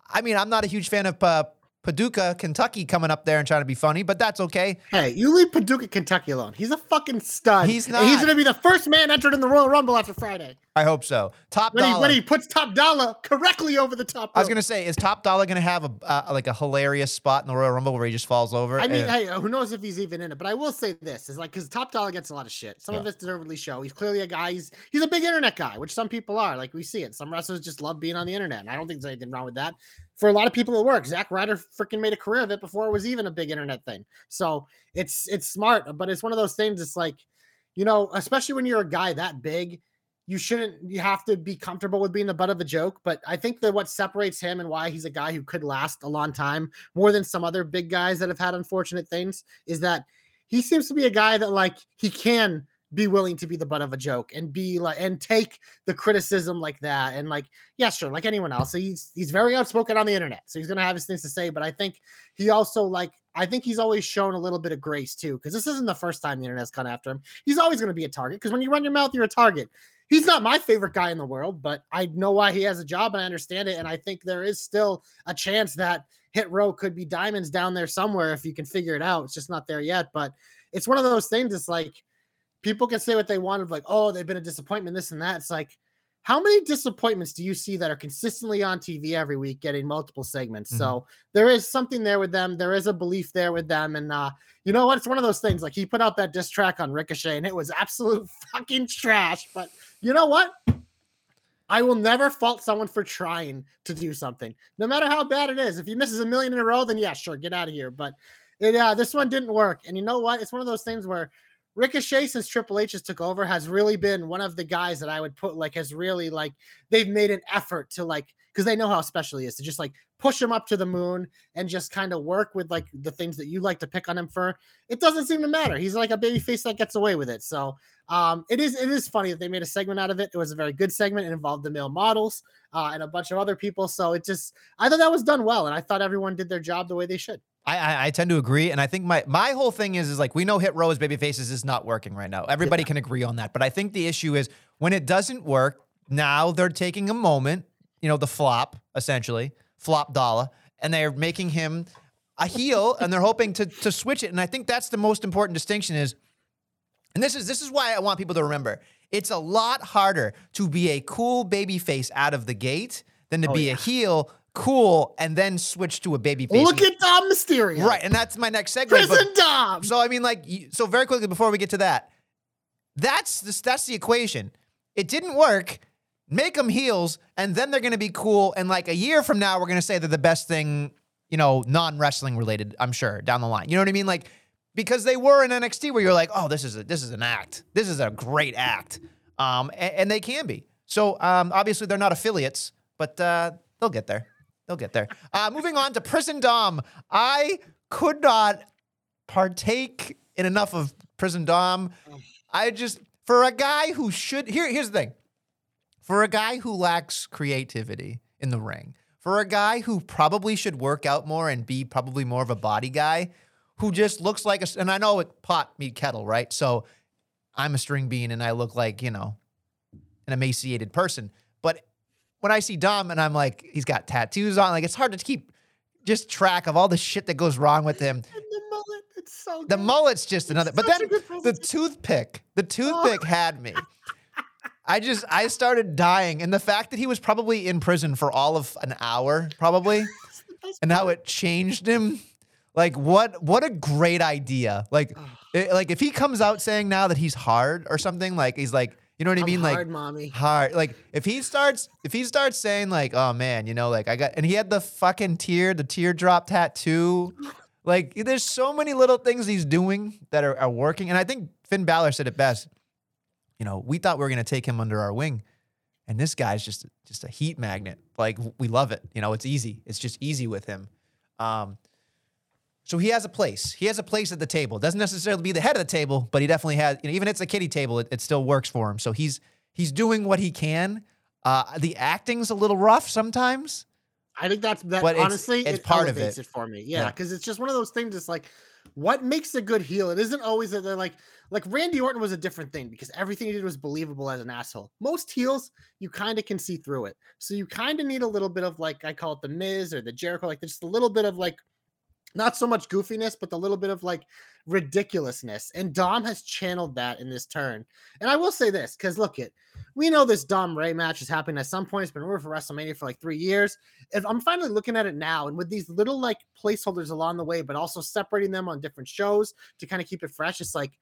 I mean, I'm not a huge fan of uh, Paducah, Kentucky coming up there and trying to be funny, but that's okay. Hey, you leave Paducah, Kentucky alone. He's a fucking stud. He's And He's going to be the first man entered in the Royal Rumble after Friday. I hope so. Top When he, dollar. when he puts top dollar correctly over the top. I was gonna say, is Top Dollar gonna have a uh, like a hilarious spot in the Royal Rumble where he just falls over? I mean, Uh, hey, who knows if he's even in it? But I will say this is like because Top Dollar gets a lot of shit. Some of Yeah. it's deservedly show. He's clearly a guy. He's he's a big internet guy, which some people are. Like we see it. Some wrestlers just love being on the internet, and I don't think there's anything wrong with that. For a lot of people, it works. Zack Ryder freaking made a career of it before it was even a big internet thing. So it's it's smart, but it's one of those things. It's like, you know, especially when you're a guy that big, you shouldn't. You have to be comfortable with being the butt of a joke. But I think that what separates him and why he's a guy who could last a long time more than some other big guys that have had unfortunate things is that he seems to be a guy that like he can be willing to be the butt of a joke and be like and take the criticism like that and like yeah sure like anyone else he's he's very outspoken on the internet so he's gonna have his things to say but i think he also like i think he's always shown a little bit of grace too because this isn't the first time the internet's gone after him. He's always to be a target because when you run your mouth you're a target. He's not my favorite guy in the world but i know why he has a job and i understand it and i think there is still a chance that hit row could be diamonds down there somewhere if you can figure it out it's just not there yet but it's one of those things it's like people can say what they want of like oh they've been a disappointment this and that it's like how many disappointments do you see that are consistently on tv every week getting multiple segments Mhm. so there is something there with them there is a belief there with them and uh you know what it's one of those things like he put out that diss track on ricochet and it was absolute fucking trash but you know what I will never fault someone for trying to do something, no matter how bad it is. If he misses a million in a row, then yeah, sure, get out of here. But it, uh, this one didn't work. And you know what? It's one of those things where Ricochet, since Triple H has took over, has really been one of the guys that I would put like has really like they've made an effort to like because they know how special he is to just like push him up to the moon and just kind of work with like the things that you like to pick on him for. It doesn't seem to matter. He's like a baby face that gets away with it. So um, it is it is funny that they made a segment out of it. It was a very good segment. It involved the male models uh, and a bunch of other people. So it just I thought that was done well, and I thought everyone did their job the way they should. I, I I tend to agree, and I think my my whole thing is is like we know Hit Row as baby faces is not working right now. Everybody Yeah. can agree on that, but I think the issue is when it doesn't work. Now they're taking a moment, you know, the flop essentially, flop dollar, and they're making him a heel, and they're hoping to to switch it. And I think that's the most important distinction is, and this is this is why I want people to remember. It's a lot harder to be a cool baby face out of the gate than to Oh, be yeah. a heel, cool, and then switch to a baby face. Look at Dom Mysterio, Right, and that's my next segment. but- Prison Dom. so I mean, like, so very quickly before we get to that, that's this, that's the equation. It didn't work. Make them heels, and then they're going to be cool. And like a year from now, we're going to say they're the best thing, you know, non wrestling related. I'm sure down the line. You know what I mean? Like because they were in NXT, where you're like, oh, this is a this is an act. This is a great act. Um, a- and, they can be. So um, obviously they're not affiliates, but uh, they'll get there. They'll get there. Uh, moving on to Prison Dom. I could not partake in enough of Prison Dom. I just for a guy who should here here's the thing. For a guy who lacks creativity in the ring, for a guy who probably should work out more and be probably more of a body guy, who just looks like a and I know it pot meet kettle, right? So I'm a string bean and I look like, you know, an emaciated person. But when I see Dom and I'm like, he's got tattoos on, like it's hard to keep just track of all the shit that goes wrong with him. And the mullet, it's so The mullet's just another. But then the toothpick, the toothpick had me. I just I started dying, and the fact that he was probably in prison for all of an hour, probably, and how it changed him. Like what? What a great idea! Like, it- like if he comes out saying now that he's hard or something, like he's like, you know what I I'm mean? hard, like mommy. hard. Like if he starts, if he starts saying like, oh man, you know, like I got, and he had the fucking tear, the teardrop tattoo. Like there's so many little things he's doing that are, are working, and I think Finn Balor said it best. You know, we thought we were gonna take him under our wing, and this guy's just just a heat magnet. Like we love it. You know, it's easy. It's just easy with him. Um, So he has a place. He has a place at the table. Doesn't necessarily be the head of the table, but he definitely has. You know, even if it's a kitty table, it, it still works for him. So he's he's doing what he can. Uh, the acting's a little rough sometimes. I think that's that. But honestly, it's it part of elevates it. for me. Yeah, Yeah. because it's just one of those things. It's like, what makes a good heel? It isn't always that they're like, like Randy Orton was a different thing because everything he did was believable as an asshole. Most heels, you kind of can see through it. So you kind of need a little bit of like I call it the Miz or the Jericho, like just a little bit of like, not so much goofiness, but the little bit of like ridiculousness. And Dom has channeled that in this turn. And I will say this because look it, we know this Dom Ray match is happening at some point. It's been rumored for WrestleMania for like three years. If I'm finally looking at it now, and with these little like placeholders along the way, but also separating them on different shows to kind of keep it fresh, it's like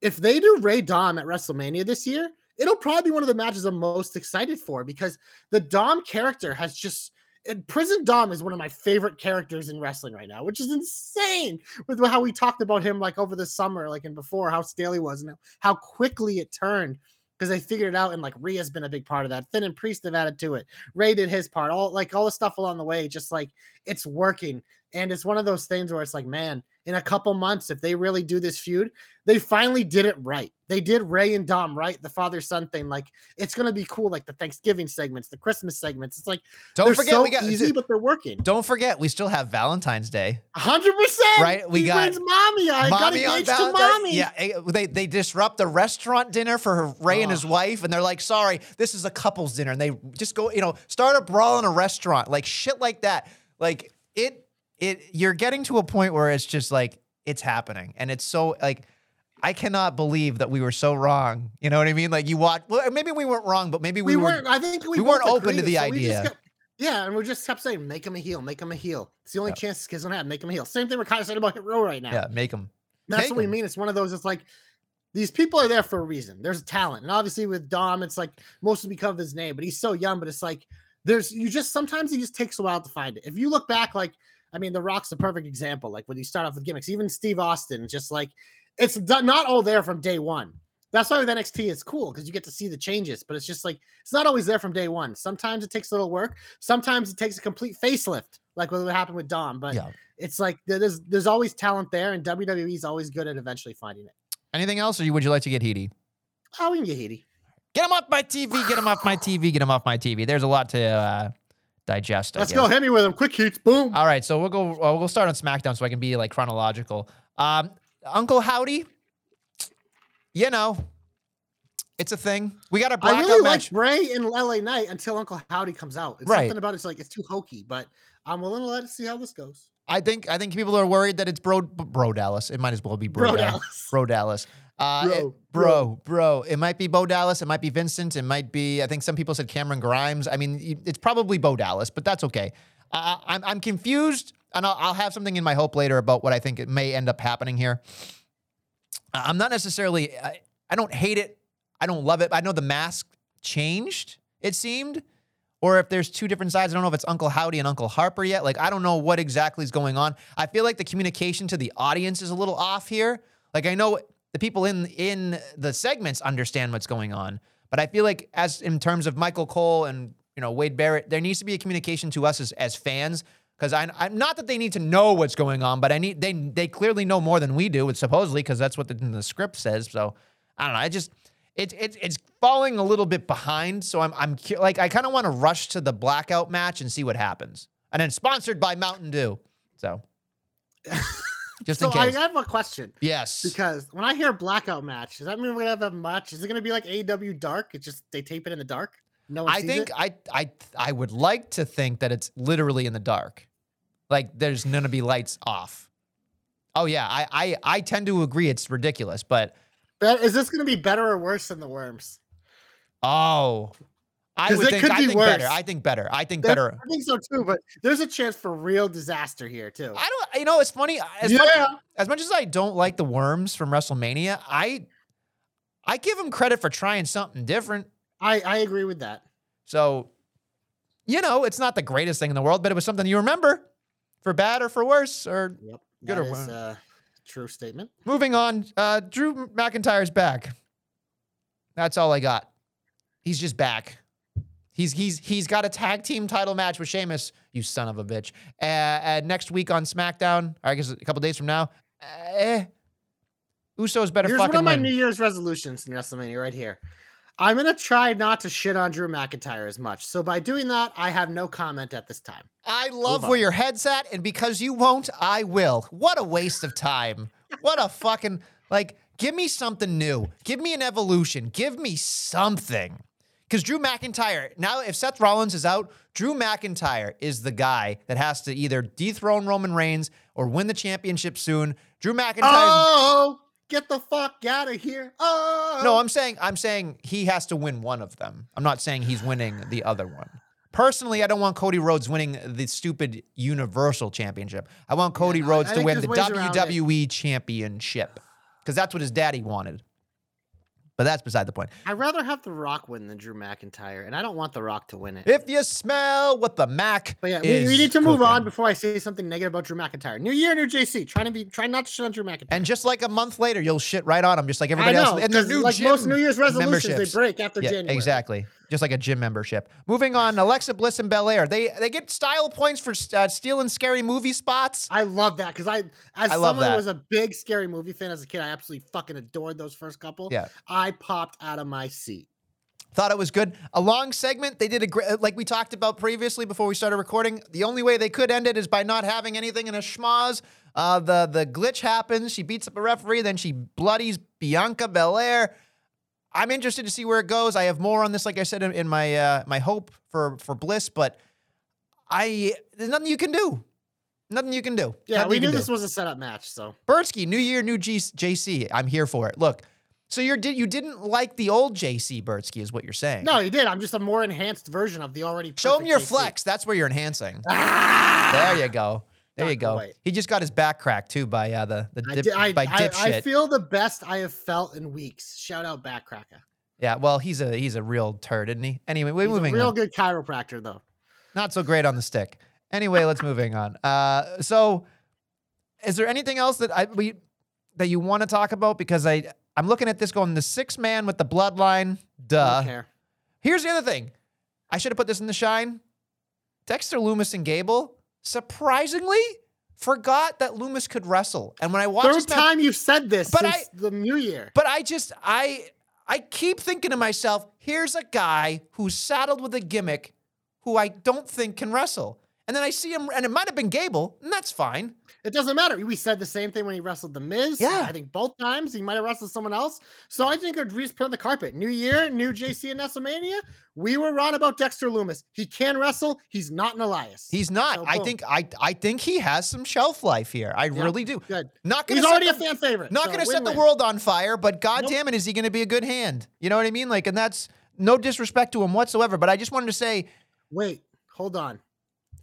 if they do Ray Dom at WrestleMania this year, it'll probably be one of the matches I'm most excited for because the Dom character has just. And Prison Dom is one of my favorite characters in wrestling right now, which is insane with how we talked about him like over the summer, like and before, how stale he was and how quickly it turned because they figured it out. And like Rhea's been a big part of that. Finn and Priest have added to it. Rey did his part. All like all the stuff along the way, just like it's working. And it's one of those things where it's like, man, in a couple months, if they really do this feud, they finally did it right. They did Rey and Dom right, the father son thing. Like it's gonna be cool, like the Thanksgiving segments, the Christmas segments. It's like Don't forget so we got. easy, but they're working. Don't forget we still have Valentine's Day. hundred percent. Right, we he got mommy. I Mommy on engaged to mommy. Yeah, eh, they they disrupt the restaurant dinner for her, Rey and his wife, and they're like, "Sorry, this is a couple's dinner," and they just go, you know, start a brawl in a restaurant, like shit like that. Like it, it. You're getting to a point where it's just like it's happening, and it's so like. I cannot believe that we were so wrong. You know what I mean? Like you watch. Well, maybe we weren't wrong, but maybe we, we, were. weren't. I think we, we weren't open to the so idea. kept- yeah, and we just kept saying, "Make him a heel, make him a heel." It's the only Yeah. chance kid's gonna have. Make him a heel. Same thing we're kind of saying about Hit Row right now. Yeah, make them. That's make what we mean. It's one of those. It's like these people are there for a reason. There's talent, and obviously with Dom, it's like mostly because of his name. But he's so young. But it's like there's you just sometimes it just takes a while to find it. If you look back, like I mean, The Rock's the perfect example. Like when you start off with gimmicks, even Steve Austin, just like it's not all there from day one. That's why with NXT it's cool because you get to see the changes, but it's just like it's not always there from day one. Sometimes it takes a little work. Sometimes it takes a complete facelift, like what happened with Dom. But Yeah. it's like there's there's always talent there, and WWE is always good at eventually finding it. Anything else, or would you like to get heaty? Oh, we can get heaty. Get him off my TV. Get him off my TV. Get him off my TV. There's a lot to uh, digest. I Let's go. Hit me with them. Quick heats. Boom. All right, so we'll go. Uh, we'll start on SmackDown so I can be like chronological. Um, Uncle Howdy, you know, it's a thing. We got a I blackout really match. like Bray in LA Knight until Uncle Howdy comes out. It's Right. something about it's like it's too hokey, but I'm willing to let it see how this goes. I think. I think people are worried that it's bro, bro Dallas. It might as well be bro, Bro Dallas. Dallas. Bro Dallas. Uh, it- Bro, bro, bro. It might be Bo Dallas. It might be Vincent. It might be. I think some people said Cameron Grimes. I mean, it's probably Bo Dallas, but that's okay. Uh, I'm I'm confused, and I'll, I'll have something in my hope later about what I think it may end up happening here. I'm not necessarily. I, I don't hate it. I don't love it. I know the mask changed. It seemed, or if there's two different sides. I don't know if it's Uncle Howdy and Uncle Harper yet. Like I don't know what exactly is going on. I feel like the communication to the audience is a little off here. Like I know the people in in the segments understand what's going on, but I feel like as in terms of Michael Cole and you know Wade Barrett, there needs to be a communication to us as as fans. Because I, I'm not that they need to know what's going on, but I need they they clearly know more than we do. It's supposedly because that's what the, the script says. So I don't know. I just it's it's it's falling a little bit behind. So I'm I'm like I kind of want to rush to the blackout match and see what happens. And then sponsored by Mountain Dew. So just So in I have a question yes. because when I hear blackout match, does that mean we're gonna have a match? Is it gonna be like AW Dark? It's just they tape it in the dark. No one I think it? I I I would like to think that it's literally in the dark. Like there's gonna be lights off. Oh yeah, I I I tend to agree it's ridiculous, but is this gonna be better or worse than the Worms? oh I would it think could I be think better. I think better. I think better. I think so too, but there's a chance for real disaster here too. I don't you know, it's funny as much yeah, as much as I don't like the worms from WrestleMania, I I give them credit for trying something different. I I agree with that. So, you know, it's not the greatest thing in the world, but it was something you remember for bad or for worse. Or Yep, Good that or bad? a true statement. moving on, uh, Drew McIntyre's back. That's all I got. He's just back. He's he's he's got a tag team title match with Sheamus. You son of a bitch. Uh, uh, next week on SmackDown, I guess a couple days from now. Eh, Usos better Here's one of my win. New Year's resolutions in WrestleMania right here. I'm gonna try not to shit on Drew McIntyre as much. So by doing that, I have no comment at this time. I love Move where on. your head's at, and because you won't, I will. What a waste of time. What a fucking like. Give me something new. Give me an evolution. Give me something. Because Drew McIntyre now, if Seth Rollins is out, Drew McIntyre is the guy that has to either dethrone Roman Reigns or win the championship soon. Drew McIntyre. Oh, get the fuck out of here! Oh, No, I'm saying I'm saying he has to win one of them. I'm not saying he's winning the other one. Personally, I don't want Cody Rhodes winning the stupid Universal Championship. I want Cody I- Rhodes I to win the there's ways around it. WWE Championship because that's what his daddy wanted. But that's beside the point. I'd rather have The Rock win than Drew McIntyre, and I don't want The Rock to win it. If you smell what the Mac But yeah, we, is we need to move on before I say something negative about Drew McIntyre. New year, new JC. Trying to be, try not to shit on Drew McIntyre. And just like a month later, you'll shit right on him, just like everybody know, else. And their new like most New Year's resolutions, they break after yeah, January. Exactly. Just like a gym membership. Moving on, Alexa Bliss and Belair. They they get style points for uh, stealing scary movie spots. I love that because I, as I someone who was a big scary movie fan as a kid, I absolutely fucking adored those first couple. Yeah. I popped out of my seat. Thought it was good. A long segment. They did a great, like we talked about previously before we started recording. The only way they could end it is by not having anything in a schmoz. Uh, the the glitch happens. She beats up a referee. Then she bloodies Bianca Belair. I'm interested to see where it goes. I have more on this, like I said in, in my uh, my hope for for Bliss, but I there's nothing you can do. Nothing you can do. Yeah, Nothing we knew can do. this was a setup match, so Bertsky, New Year, New G- JC. I'm here for it. Look, so you're di- you didn't like the old JC Bertsky, is what you're saying? no, you did. I'm just a more enhanced version of the already. Show him your JC. flex. That's where you're enhancing. Ah! There you go. There you go. He just got his back cracked too by uh, the the I, dip, di- I, by dipshit. I feel the best I have felt in weeks. Shout out Backcracker. yeah, well, he's a he's a real turd, isn't he? Anyway, we're He's a moving real on. good chiropractor, though. Not so great on the stick. Anyway, let's moving on. Uh, so, is there anything else that I we that you want to talk about? Because I I'm looking at this going the six man with the bloodline. Duh. Here's the other thing. I should have put this in the shine. Dexter Lumis and Gable surprisingly forgot that Lumis could wrestle. And when I watched Third match, time you've said this But since I- the new year. but I just I I keep thinking to myself, here's a guy who's saddled with a gimmick who I don't think can wrestle. And then I see him, and it might have been Gable, and that's fine. It doesn't matter. We said the same thing when he wrestled The Miz. Yeah. I think both times he might have wrestled someone else. So I think we just put on the carpet. New year, new JC and WrestleMania. We were wrong about Dexter Lumis. He can wrestle. He's not an Elias. He's not. So, I think I I think he has some shelf life here. I Yeah, really do. good. Not gonna He's set already the- a fan favorite. Not so going to set the world on fire, but god Nope. damn it, is he going to be a good hand? You know what I mean? Like, and that's no disrespect to him whatsoever. But I just wanted to say, Wait, hold on.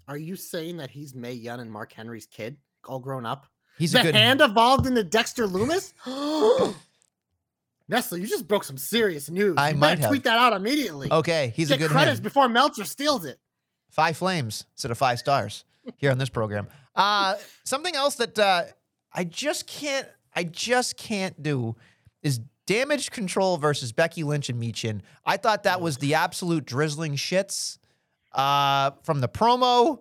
Are you saying that he's Mae Young and Mark Henry's kid, all grown up? he's the a good hand evolved into Dexter Lumis? Nestle, you just broke some serious news. I you might tweet that out immediately. Okay, he's a Get good credits hand. before Meltzer steals it. Five flames instead of five stars here on this program. Uh, something else that uh, I just can't, I just can't do is damage control versus Becky Lynch and Michin. I thought that was the absolute drizzling shits uh, from the promo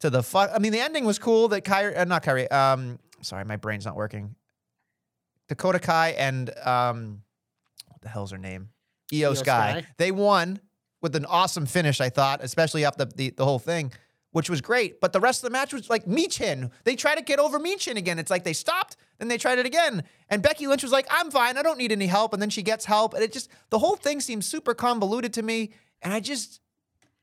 to the fuck. I mean, the ending was cool. That Kairi, uh, not Kairi. Um, sorry, my brain's not working. Dakota Kai and um, what the hell's her name? Io, Iyo Sky. Sky. They won with an awesome finish. I thought, especially off the, the the whole thing, which was great. But the rest of the match was like Michin. They try to get over Michin again. It's like they stopped, then they tried it again. And Becky Lynch was like, "I'm fine. I don't need any help." And then she gets help, and it just the whole thing seems super convoluted to me. And I just,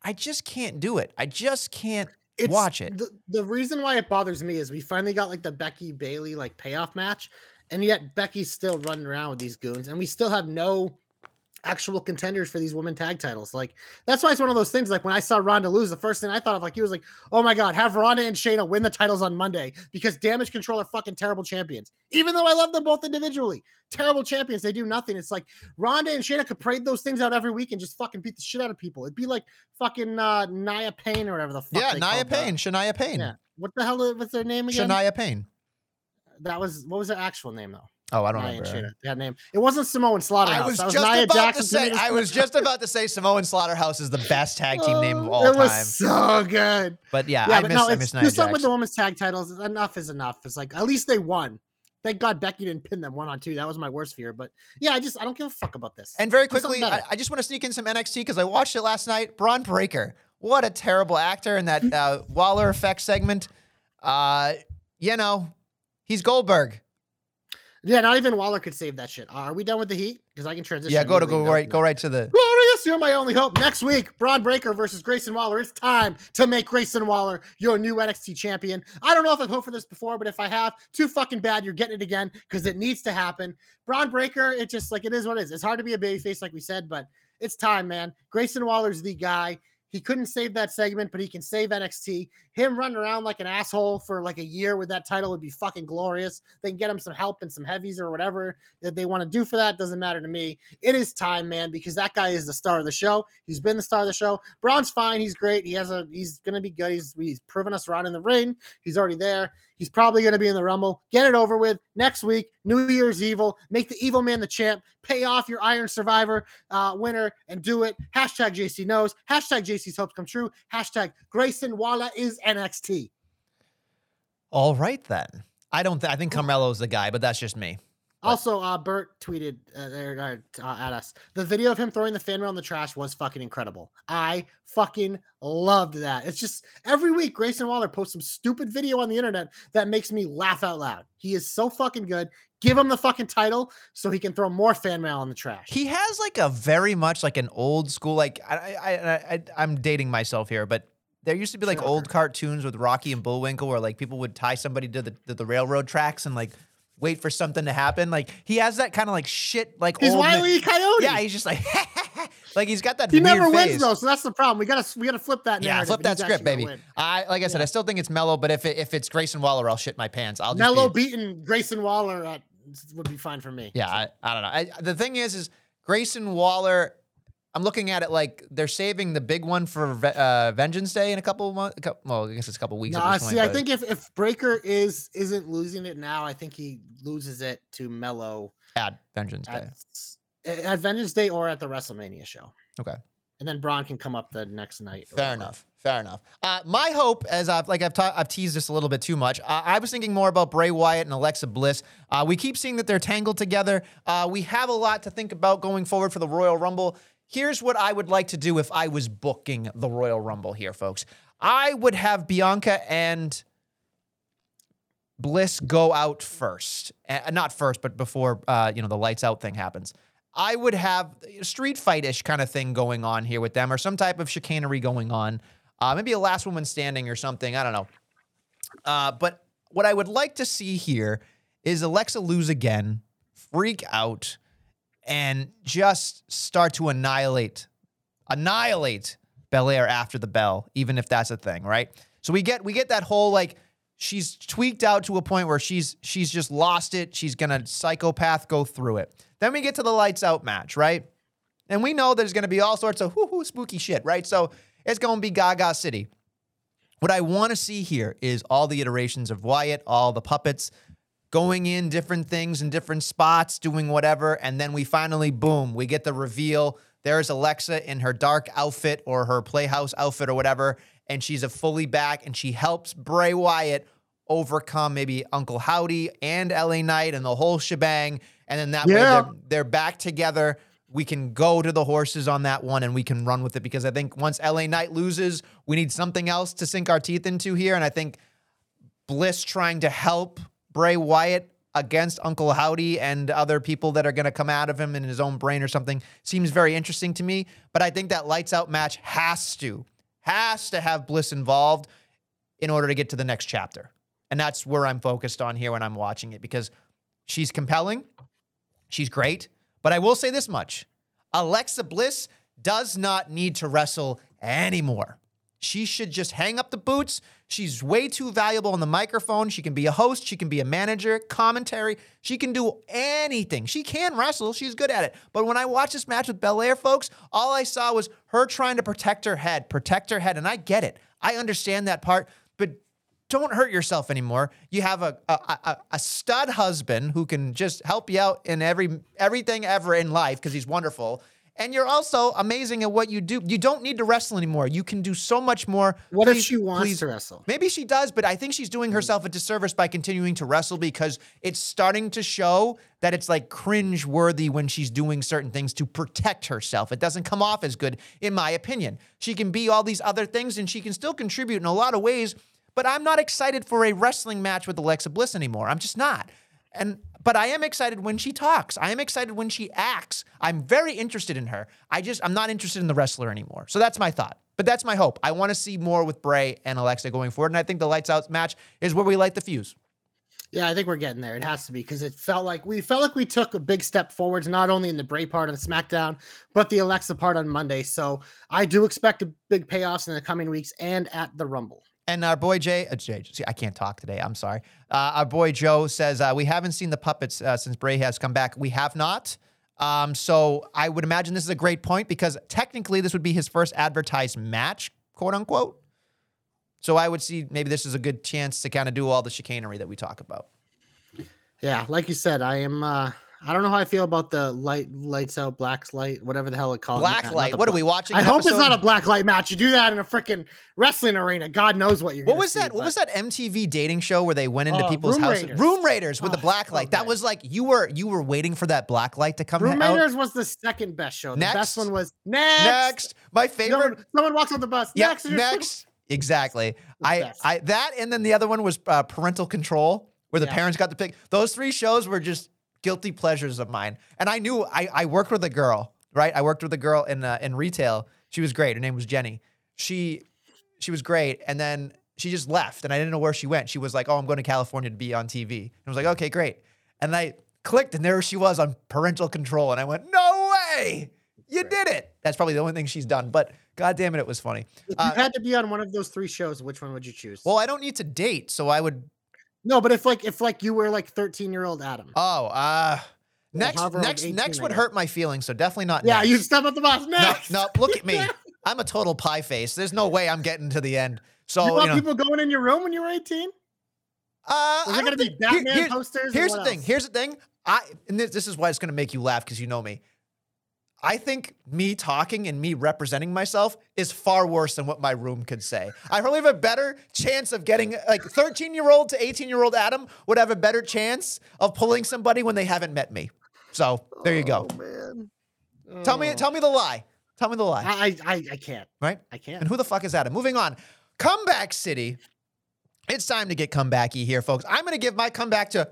I just can't do it. I just can't It's, watch it. The, the reason why it bothers me is we finally got like the Becky Bayley like payoff match, and yet Becky's still running around with these goons, and we still have no actual contenders for these women tag titles. Like that's why it's one of those things. Like when I saw Ronda lose, the first thing I thought of like he was like, oh my god, have Ronda and Shayna win the titles on Monday because Damage Control are fucking terrible champions. Even though I love them both individually, terrible champions. They do nothing. It's like Ronda and Shayna could parade those things out every week and just fucking beat the shit out of people. It'd be like fucking uh, Nia Payne or whatever the fuck. yeah, they Nia. Payne, Shania Payne, Yeah. What the hell? was their name again? Shania Payne. That was what was their actual name though? Oh, I don't Nia and remember. Shayna. That name. It wasn't Samoan Slaughterhouse. I was that was just Nia about Jackson to say. I was just about to say Samoan Slaughterhouse is the best tag team name of Oh, all It was time. so good. But yeah, Yeah, I but miss no, I it's, miss do Nia something with the women's tag titles. Enough is enough. It's like at least they won. Thank God Becky didn't pin them one on two. That was my worst fear. But yeah, I just I don't give a fuck about this. And very quickly, I. I just want to sneak in some NXT because I watched it last night. Bron Breakker, what a terrible actor in that uh, Waller Effect segment. Uh, you know, he's Goldberg. Yeah, not even Waller could save that shit. Are we done with the heat? Because I can transition. Yeah, go to go right, go right to the. Glorious, you're my only hope. Next week, Bron Breakker versus Grayson Waller. It's time to make Grayson Waller your new NXT champion. I don't know if I've hoped for this before, but if I have, too fucking bad. You're getting it again because it needs to happen. Bron Breakker, it just like it is what it is. It's hard to be a babyface, like we said, but it's time, man. Grayson Waller's the guy. He couldn't save that segment, but he can save NXT. Him running around like an asshole for like a year with that title would be fucking glorious. They can get him some help and some heavies or whatever that they want to do for that. Doesn't matter to me. It is time, man, because that guy is the star of the show. He's been the star of the show. Bron's fine. He's great. He has a. He's gonna be good. He's he's proven us around in the ring. He's already there. He's probably gonna be in the Rumble. Get it over with next week. New Year's Evil. Make the Evil Man the champ. Pay off your Iron Survivor uh, winner and do it. Hashtag JC knows. Hashtag JC's hopes come true. Hashtag Grayson Waller is NXT. All right then. I don't. Th- I think Carmelo's the guy, but that's just me. Also, uh, Bert tweeted uh, uh, at us. The video of him throwing the fan mail in the trash was fucking incredible. I fucking loved that. It's just every week Grayson Waller posts some stupid video on the internet that makes me laugh out loud. He is so fucking good. Give him the fucking title so he can throw more fan mail in the trash. He has like a very much like an old school. Like I, I, I, I I'm dating myself here, but there used to be like Sure. old cartoons with Rocky and Bullwinkle, where like people would tie somebody to the to the railroad tracks and like wait for something to happen. Like he has that kind of like shit. Like He's old E. Coyote. Yeah, he's just like like he's got that. he never face. wins though, so that's the problem. We gotta we gotta flip that. Yeah, flip that script, baby. I like I said, I still think it's Mello, but if it, if it's Grayson Waller, I'll shit my pants. I'll just Mello be, beating Grayson Waller at, would be fine for me. yeah. I, I don't know. I, the thing is, is Grayson Waller. I'm looking at it like they're saving the big one for uh, Vengeance Day in a couple of months. Well, I guess it's a couple weeks. Nah, this point, see, I but- think if, if Breakker is isn't losing it now, I think he loses it to Mello at Vengeance Day. at, at Vengeance Day or at the WrestleMania show. Okay. And then Bron can come up the next night. Fair enough. Fair enough. Uh, my hope, as I've like I've, ta- I've teased this a little bit too much. Uh, I was thinking more about Bray Wyatt and Alexa Bliss. Uh, we keep seeing that they're tangled together. Uh, we have a lot to think about going forward for the Royal Rumble. Here's what I would like to do if I was booking the Royal Rumble here, folks. I would have Bianca and Bliss go out first, uh, not first, but before uh, you know the lights out thing happens. I would have a street fight ish kind of thing going on here with them, or some type of chicanery going on. Uh, maybe a last woman standing or something. I don't know. Uh, but what I would like to see here is Alexa lose again, freak out, and just start to annihilate, annihilate Belair after the bell, even if that's a thing, right? So we get we get that whole like she's tweaked out to a point where she's she's just lost it. She's gonna psychopath go through it. Then we get to the lights out match, right? And we know there's gonna be all sorts of whoo hoo spooky shit, right? So it's gonna be Gaga City. What I want to see here is all the iterations of Wyatt, all the puppets going in different things in different spots, doing whatever. And then we finally, boom, we get the reveal. There's Alexa in her dark outfit or her Playhouse outfit or whatever. And she's a fully back and she helps Bray Wyatt overcome maybe Uncle Howdy and LA Knight and the whole shebang. And then that way they're, they're back together. We can go to the horses on that one and we can run with it because I think once LA Knight loses, we need something else to sink our teeth into here. And I think Bliss trying to help Bray Wyatt against Uncle Howdy and other people that are going to come out of him in his own brain or something seems very interesting to me. But I think that lights out match has to, has to have Bliss involved in order to get to the next chapter. And that's where I'm focused on here when I'm watching it because she's compelling. She's great. But I will say this much Alexa Bliss does not need to wrestle anymore. She should just hang up the boots. She's way too valuable on the microphone. She can be a host. She can be a manager, commentary. She can do anything. She can wrestle. She's good at it. But when I watched this match with Belair, folks, all I saw was her trying to protect her head, protect her head. And I get it. I understand that part. But don't hurt yourself anymore. You have a a, a, a stud husband who can just help you out in every everything ever in life because he's wonderful. And you're also amazing at what you do. You don't need to wrestle anymore. You can do so much more. What if she wants please- to wrestle? Maybe she does, but I think she's doing hmm. herself a disservice by continuing to wrestle because it's starting to show that it's like cringe worthy when she's doing certain things to protect herself. It doesn't come off as good, in my opinion. She can be all these other things and she can still contribute in a lot of ways, but I'm not excited for a wrestling match with Alexa Bliss anymore. I'm just not. And but I am excited when she talks. I am excited when she acts. I'm very interested in her. I just I'm not interested in the wrestler anymore. So that's my thought. But that's my hope. I want to see more with Bray and Alexa going forward. And I think the lights out match is where we light the fuse. Yeah, I think we're getting there. It has to be because it felt like we felt like we took a big step forwards, not only in the Bray part of the SmackDown, but the Alexa part on Monday. So I do expect a big payoffs in the coming weeks and at the Rumble. And our boy Jay, uh, Jay, see, I can't talk today. I'm sorry. Uh, our boy Joe says uh, we haven't seen the puppets uh, since Bray has come back. We have not. Um, so I would imagine this is a great point because technically this would be his first advertised match, quote unquote. So I would see maybe this is a good chance to kind of do all the chicanery that we talk about. Yeah, like you said, I am. I don't know how I feel about the light lights out, black light, whatever the hell it calls. Black light. What are we watching? I hope it's not a black light match. You do that in a freaking wrestling arena. God knows what you're. What was see, that? What was that MTV dating show where they went into Uh, people's Room houses? Raiders. Room Raiders with the Oh, black light. That was like you were you were waiting for that black light to come Room out. Raiders was the second best show. The Next. best one was next. Next, my favorite. Someone, someone walks on the bus. Yeah, next. next. Exactly. I. I that and then the other one was uh, parental control, where the Yeah. parents got to pick. Those three shows were just guilty pleasures of mine. And I knew I, I worked with a girl, right? I worked with a girl in uh, in retail. She was great. Her name was Jenny. She she was great, and then she just left, and I didn't know where she went. She was like, "Oh, I'm going to California to be on TV." And I was like, "Okay, great." And I clicked, and there she was on parental control, and I went, "No way, you did it!" That's probably the only thing she's done, but god damn it, it was funny. If Uh, you had to be on one of those three shows, which one would you choose? Well, I don't need to date, so I would. No, but if like if like you were like 13 year old Adam. Oh, uh, next, however, like next, 18, next would hurt my feelings. So definitely not. yeah, next. you step up the boss. No, Next. no, look at me. I'm a total pie face. There's no way I'm getting to the end. So you you, want know, people going in your room when you were 18? uh, Was I'm gonna be think- here- Batman here- posters? Here's the what thing. Here's the thing. I and this, this is why it's going to make you laugh because you know me. I think me talking and me representing myself is far worse than what my room could say. I probably have a better chance of getting like 13 year old to 18 year old Adam would have a better chance of pulling somebody when they haven't met me. So there you go. Oh, man. Tell me, Oh. tell me the lie. Tell me the lie. I, I I can't. right? I can't. And who the fuck is Adam? Moving on. Comeback City. It's time to get comebacky here, folks. I'm gonna give my comeback to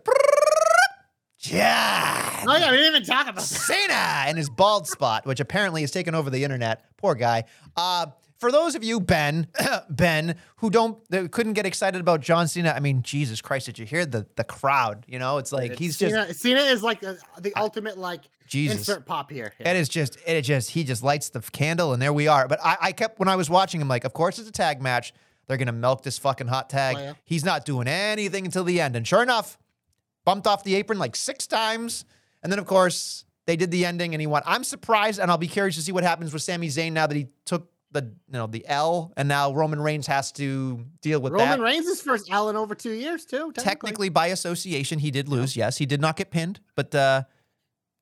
John Oh yeah, we didn't even talk about that. Cena and his bald spot, which apparently has taken over the internet. Poor guy. Uh, for those of you, Ben, Ben, who don't that couldn't get excited about John Cena, I mean, Jesus Christ, did you hear the the crowd? You know, it's like he's just Cena, is like the, the ultimate like Jesus. insert pop here. It is just, it just, he just lights the candle and there we are. But I, I kept, when I was watching him, like, of course it's a tag match. They're going to milk this fucking hot tag. Oh, yeah. He's not doing anything until the end. And sure enough, bumped off the apron like six times. And then, of course, they did the ending and he won. I'm surprised and I'll be curious to see what happens with Sami Zayn now that he took the, you know, the L and now Roman Reigns has to deal with Roman that. Reigns is first L in over two years too. Technically, Technically, by association, he did lose. Yes, he did not get pinned, but uh,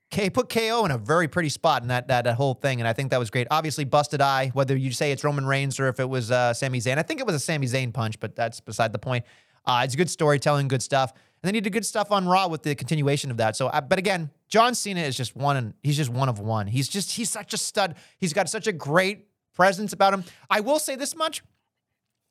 K put KO in a very pretty spot in that, that that whole thing, and I think that was great. Obviously, busted eye. Whether you say it's Roman Reigns or if it was uh, Sami Zayn, I think it was a Sami Zayn punch, but that's beside the point. Uh, it's good storytelling, good stuff, and then he did good stuff on Raw with the continuation of that. So, but again, John Cena is just one, and he's just one of one. He's just he's such a stud. He's got such a great presence about him. I will say this much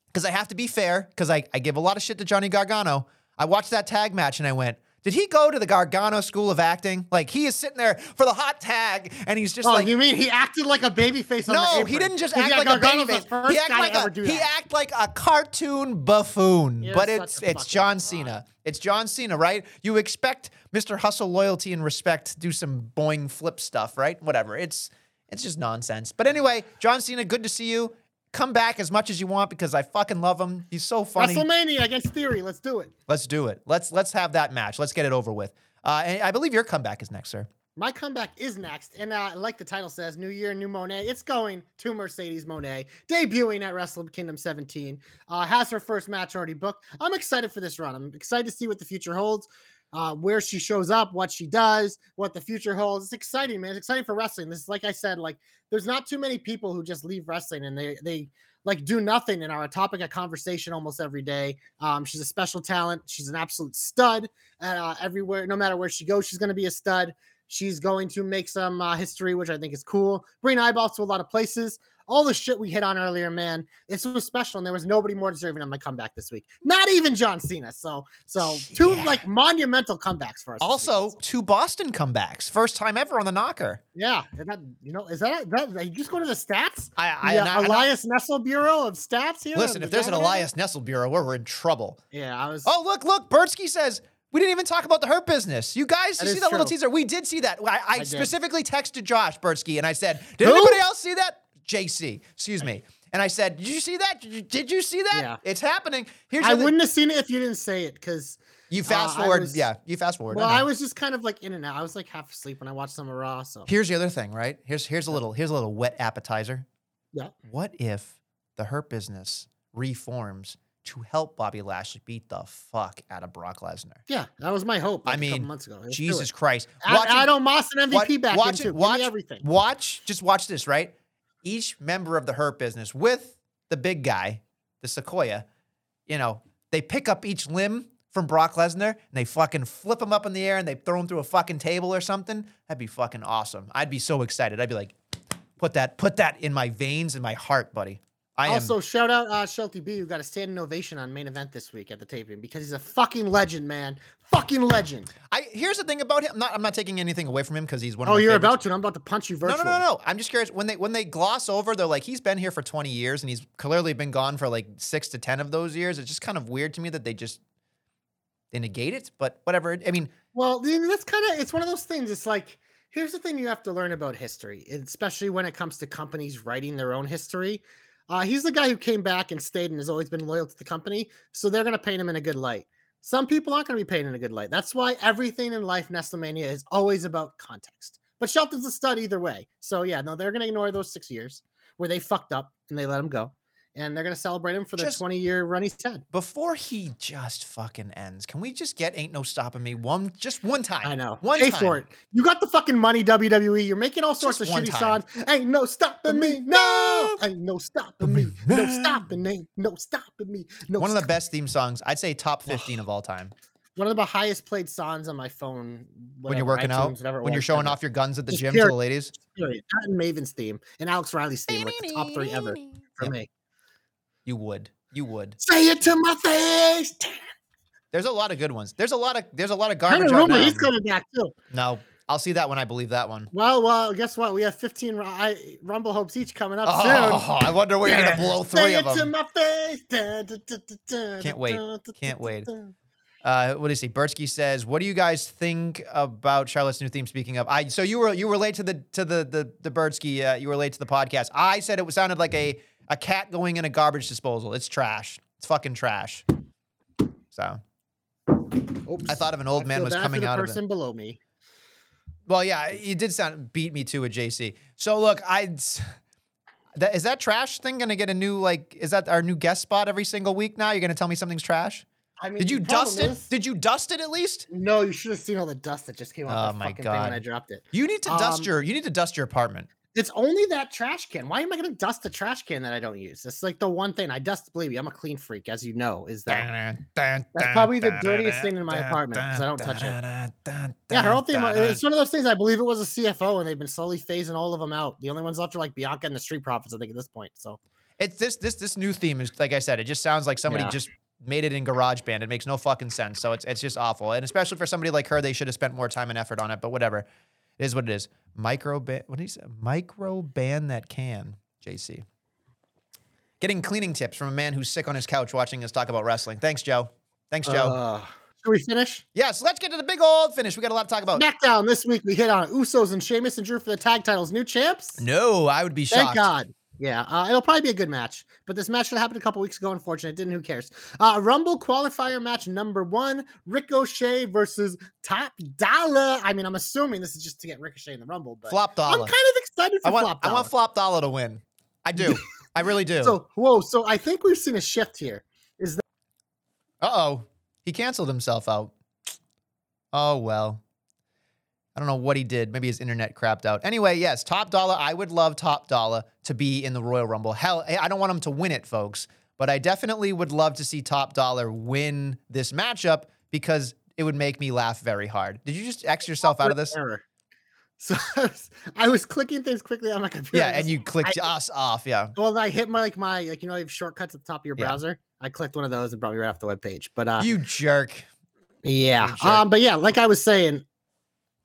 because I have to be fair, because I, I give a lot of shit to Johnny Gargano. I watched that tag match and I went, did he go to the Gargano School of Acting? Like he is sitting there for the hot tag and he's just Oh, like, you mean he acted like a baby face on no, apron? he didn't just act yeah, like Gargano's a baby the first He act like a, he act like a cartoon buffoon. You're but it's it's John moron. Cena. It's John Cena, right? You expect Mr. Hustle loyalty and respect to do some boing flip stuff, right? Whatever. It's it's just nonsense. But anyway, John Cena, good to see you. Come back as much as you want because I fucking love him. He's so funny. WrestleMania against Theory. Let's do it. Let's do it. Let's let's have that match. Let's get it over with. Uh, and I believe your comeback is next, sir. my comeback is next, and uh, like the title says, New Year, New Moné. It's going to Mercedes Moné, debuting at Wrestle Kingdom 17. Uh, has her first match already booked. I'm excited for this run. I'm excited to see what the future holds, uh, where she shows up, what she does, what the future holds. It's exciting, man. It's exciting for wrestling. This is like I said, like there's not too many people who just leave wrestling and they they like do nothing and are a topic of conversation almost every day. Um, she's a special talent. She's an absolute stud. Uh, everywhere, no matter where she goes, she's going to be a stud. She's going to make some uh, history, which I think is cool. Bring eyeballs to a lot of places. All the shit we hit on earlier, man. This was special, and there was nobody more deserving of my comeback this week. Not even John Cena. So, so two Yeah. like monumental comebacks for us. week. Also, two Boston comebacks. First time ever on the knocker. yeah, that, you know, is that that? You just go to the stats. I, I, and I- I- Elias Nessel Bureau of Stats here. listen, if the there's an Elias Nessel Bureau, we're, we're in trouble. yeah, I was. Oh, look, look. Bertsky says, we didn't even talk about the hurt business. You guys, That you see that little teaser? We did see that. I, I, did. specifically texted Josh Bertsky and I said, did Who? anybody else see that? JC, excuse me. And I said, did you see that? Did you, did you see that? Yeah. It's happening. Here's I wouldn't have seen it if you didn't say it because You fast uh, forward. was- yeah, you fast forward. well, I. I was just kind of like in and out. I was like half asleep when I watched some of Raw. So Here's the other thing, right? Here's here's a little here's a little wet appetizer. Yeah. What if the Hurt Business reforms to help Bobby Lashley beat the fuck out of Brock Lesnar? yeah, that was my hope. I like, a couple mean, months ago. Let's Jesus. Christ! Watch it- Moss and MVP What- back watch in it, watch, everything. Watch, just watch this, right? Each member of the Hurt Business with the big guy, the Sequoia, you know, they pick up each limb from Brock Lesnar and they fucking flip him up in the air and they throw him through a fucking table or something. That'd be fucking awesome. I'd be so excited. I'd be like, put that, put that in my veins and my heart, buddy. I am. Also, shout out uh, Shelty B, who got a standing ovation on main event this week at the taping because he's a fucking legend, man. Fucking legend. I here's the thing about him. I'm not, I'm not taking anything away from him because he's one of Oh, my you're favorites. about to. and I'm about to punch you No, virtually. no, no, no. I'm just curious when they when they gloss over, they're like, he's been here for 20 years and he's clearly been gone for like six to 10 of those years. It's just kind of weird to me that they just they negate it, but whatever. I mean, Well, then that's kind of it's one of those things. It's like here's the thing you have to learn about history, especially when it comes to companies writing their own history. Uh, he's the guy who came back and stayed and has always been loyal to the company, so they're going to paint him in a good light. Some people aren't going to be painted in a good light. That's why everything in life, Nestlemania, is always about context. But Shelton's a stud either way. So yeah, no, they're going to ignore those six years where they fucked up and they let him go, and they're going to celebrate him for the Just- 20 year run he's had. before he just fucking ends, can we just get ain't no stopping me one just one time? I know. One Pay time. for it. You got the fucking money, WWE. You're making all sorts Just of shitty time. songs. Ain't no stopping me. No. Ain't no stopping me. No stopping. Ain't no stopping me. No. One of the best theme songs, I'd say top 15 of all time. One of the highest played songs on my phone. when you're whatever, working out, iTunes, whatever it when you're showing ever. off your guns at the Just gym to the ladies. Period. That and Maven's theme and Alex Riley's theme, like the top three ever for Yep. me. You would. You would. Say it to my face. There's a lot of good ones. There's a lot of there's a lot of garbage rumor now. he's coming back too. No, I'll see that when I believe that one. Well, well, guess what? We have 15 Ru- I, Rumble hopes each coming up Oh, soon. I wonder where you're gonna blow Say three it of to them. my face. Dun, dun, dun, Can't wait. Can't wait. Uh, what is he? Bertsky says, "What do you guys think about Charlotte's new theme?" Speaking of, I so you were you were late to the to the the the Bertsky. Uh, you were late to the podcast. I said it sounded like a a cat going in a garbage disposal. It's trash. It's fucking trash. So Oops. I thought of an old I man was coming the out of it. person below me. Well, yeah, you did sound beat me to a JC. So look, I that is that trash thing gonna get a new like? Is that our new guest spot every single week now? You're gonna tell me something's trash? I mean, Did you dust it? is- Did you dust it at least? No, you should have seen all the dust that just came off Oh my fucking thing when I dropped it. You need to dust Um, your you need to dust your apartment. It's only that trash can. Why am I going to dust the trash can that I don't use? It's like the one thing I dust. Believe me, I'm a clean freak, as you know. Is that? That's probably the dirtiest thing in my apartment, 'cause I don't touch it. Yeah, her whole thing. It's one of those things. I believe it was a CFO, and they've been slowly phasing all of them out. The only ones left are like Bianca and the Street Profits. I think at this point. So It's this this this new theme is like I said. It just sounds like somebody Yeah. just made it in GarageBand. It makes no fucking sense. So it's it's just awful. And especially for somebody like her, they should have spent more time and effort on it. But whatever, it is what it is. Microban. What did he say? Microban that can. JC. Getting cleaning tips from a man who's sick on his couch watching us talk about wrestling. Thanks, Joe. Thanks, Joe. Uh, should we finish? yes, let's get to the big old finish. We got a lot to talk about. SmackDown this week. We hit on Usos and Sheamus and Drew for the tag titles. New champs. No, I would be Thank shocked. God. Yeah, uh, it'll probably be a good match. But this match should have happened a couple weeks ago. Unfortunately, it didn't. Who cares? Uh, Rumble qualifier match number one: Ricochet versus Top Dollar. I mean, I'm assuming this is just to get Ricochet in the Rumble, but Flop I'm kind of excited for I want Flop I want flop dollar to win. I do. I really do. So whoa, so I think we've seen a shift here. Uh oh. He canceled himself out. Oh, well. I don't know what he did. Maybe his internet crapped out. Anyway, yes, Top Dollar. I would love Top Dollar to be in the Royal Rumble. Hell, I don't want him to win it, folks, but I definitely would love to see Top Dollar win this matchup because it would make me laugh very hard. Did you just X yourself out of this? Error. So I was, I was clicking things quickly on my computer. Yeah, and you clicked I- us off. Yeah. Well, I hit my like my like you know you have shortcuts at the top of your Yeah. browser. I clicked one of those and brought me right off the web page. But uh, You jerk. yeah, you jerk. um, but yeah, like I was saying,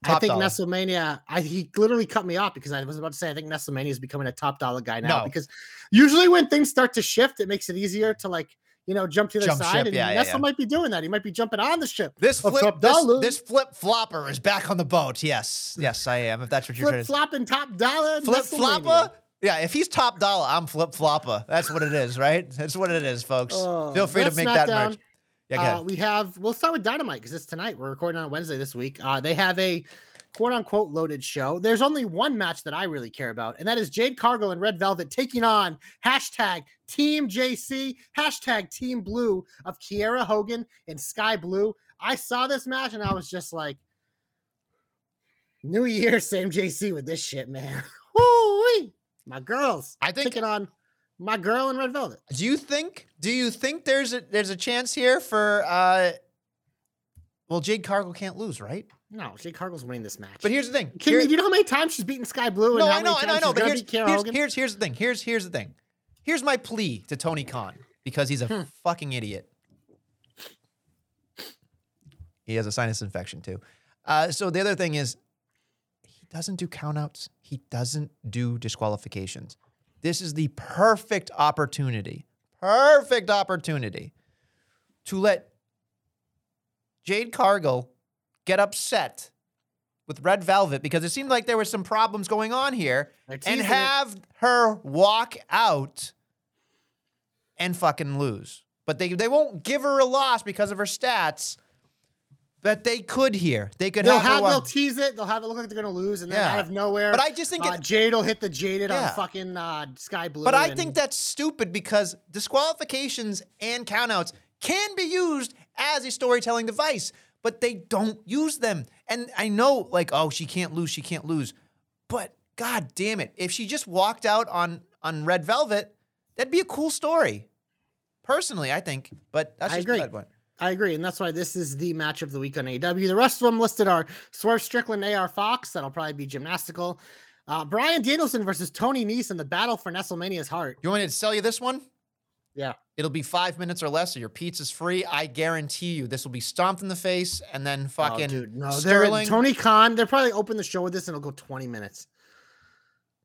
I think dollar. Nestlemania. I he literally cut me off because I was about to say I think Nestlemania is becoming a top dollar guy now No. because usually when things start to shift, it makes it easier to like you know jump to the Jump side. ship, and yeah, Nestle yeah. might be doing that. He might be jumping on the ship. This flip, Top this, this flip flopper is back on the boat. Yes, yes, I am. If that's what you're trying Flip flopping top dollar. Flip flopper? Yeah, if he's top dollar, I'm flip flopper. That's what it is, right? That's what it is, folks. Oh, Feel free to make that SmackDown. merch. Yeah. Uh, we have. We'll start with Dynamite because it's tonight. We're recording on Wednesday this week. Uh, they have a quote unquote loaded show. There's only one match that I really care about, and that is Jade Cargill and Red Velvet taking on hashtag Team JC hashtag Team Blue of Kiera Hogan and Skye Blue. I saw this match and I was just like, New Year, same JC with this shit, man. Woo! My girls. I think- taking on my girl in Red Velvet. do you think? Do you think there's a there's a chance here for? uh Well, Jade Cargill can't lose, right? No, Jade Cargill's winning this match. But here's the thing. Kidding Here- me? Do you know how many times she's beaten Skye Blue? And no, I know, I know, I know. But here's here's, here's here's the thing. Here's here's the thing. Here's my plea to Tony Khan because he's a Hmm. fucking idiot. He has a sinus infection too. Uh, so the other thing is, he doesn't do countouts. He doesn't do disqualifications. This is the perfect opportunity, perfect opportunity to let Jade Cargill get upset with Red Velvet because it seemed like there were some problems going on here and teasing it. have her walk out and fucking lose. But they they won't give her a loss because of her stats. But they could here. They could They'll have, have, they'll tease it. They'll have it look like they're gonna lose, and then Yeah. out of nowhere, But I just think uh, it- Jade will hit the jaded Yeah. on fucking uh, Skye Blue. But I and- think that's stupid because disqualifications and countouts can be used as a storytelling device, but they don't use them. And I know, like, oh, she can't lose, she can't lose. But god damn it, if she just walked out on on Red Velvet, that'd be a cool story. Personally, I think. But that's I just agree. I agree, and that's why this is the match of the week on AEW. The rest of them listed are Swerve Strickland, AR Fox. That'll probably be gymnastical. Uh, Bryan Danielson versus Tony Nese in the battle for Nestlemania's heart. You want me to sell you this one? Yeah. It'll be five minutes or less, so your pizza's free. I guarantee you, this will be stomped in the face, and then fucking oh, dude, no, Sterling. Tony Khan. They're probably open the show with this, and it'll go twenty minutes.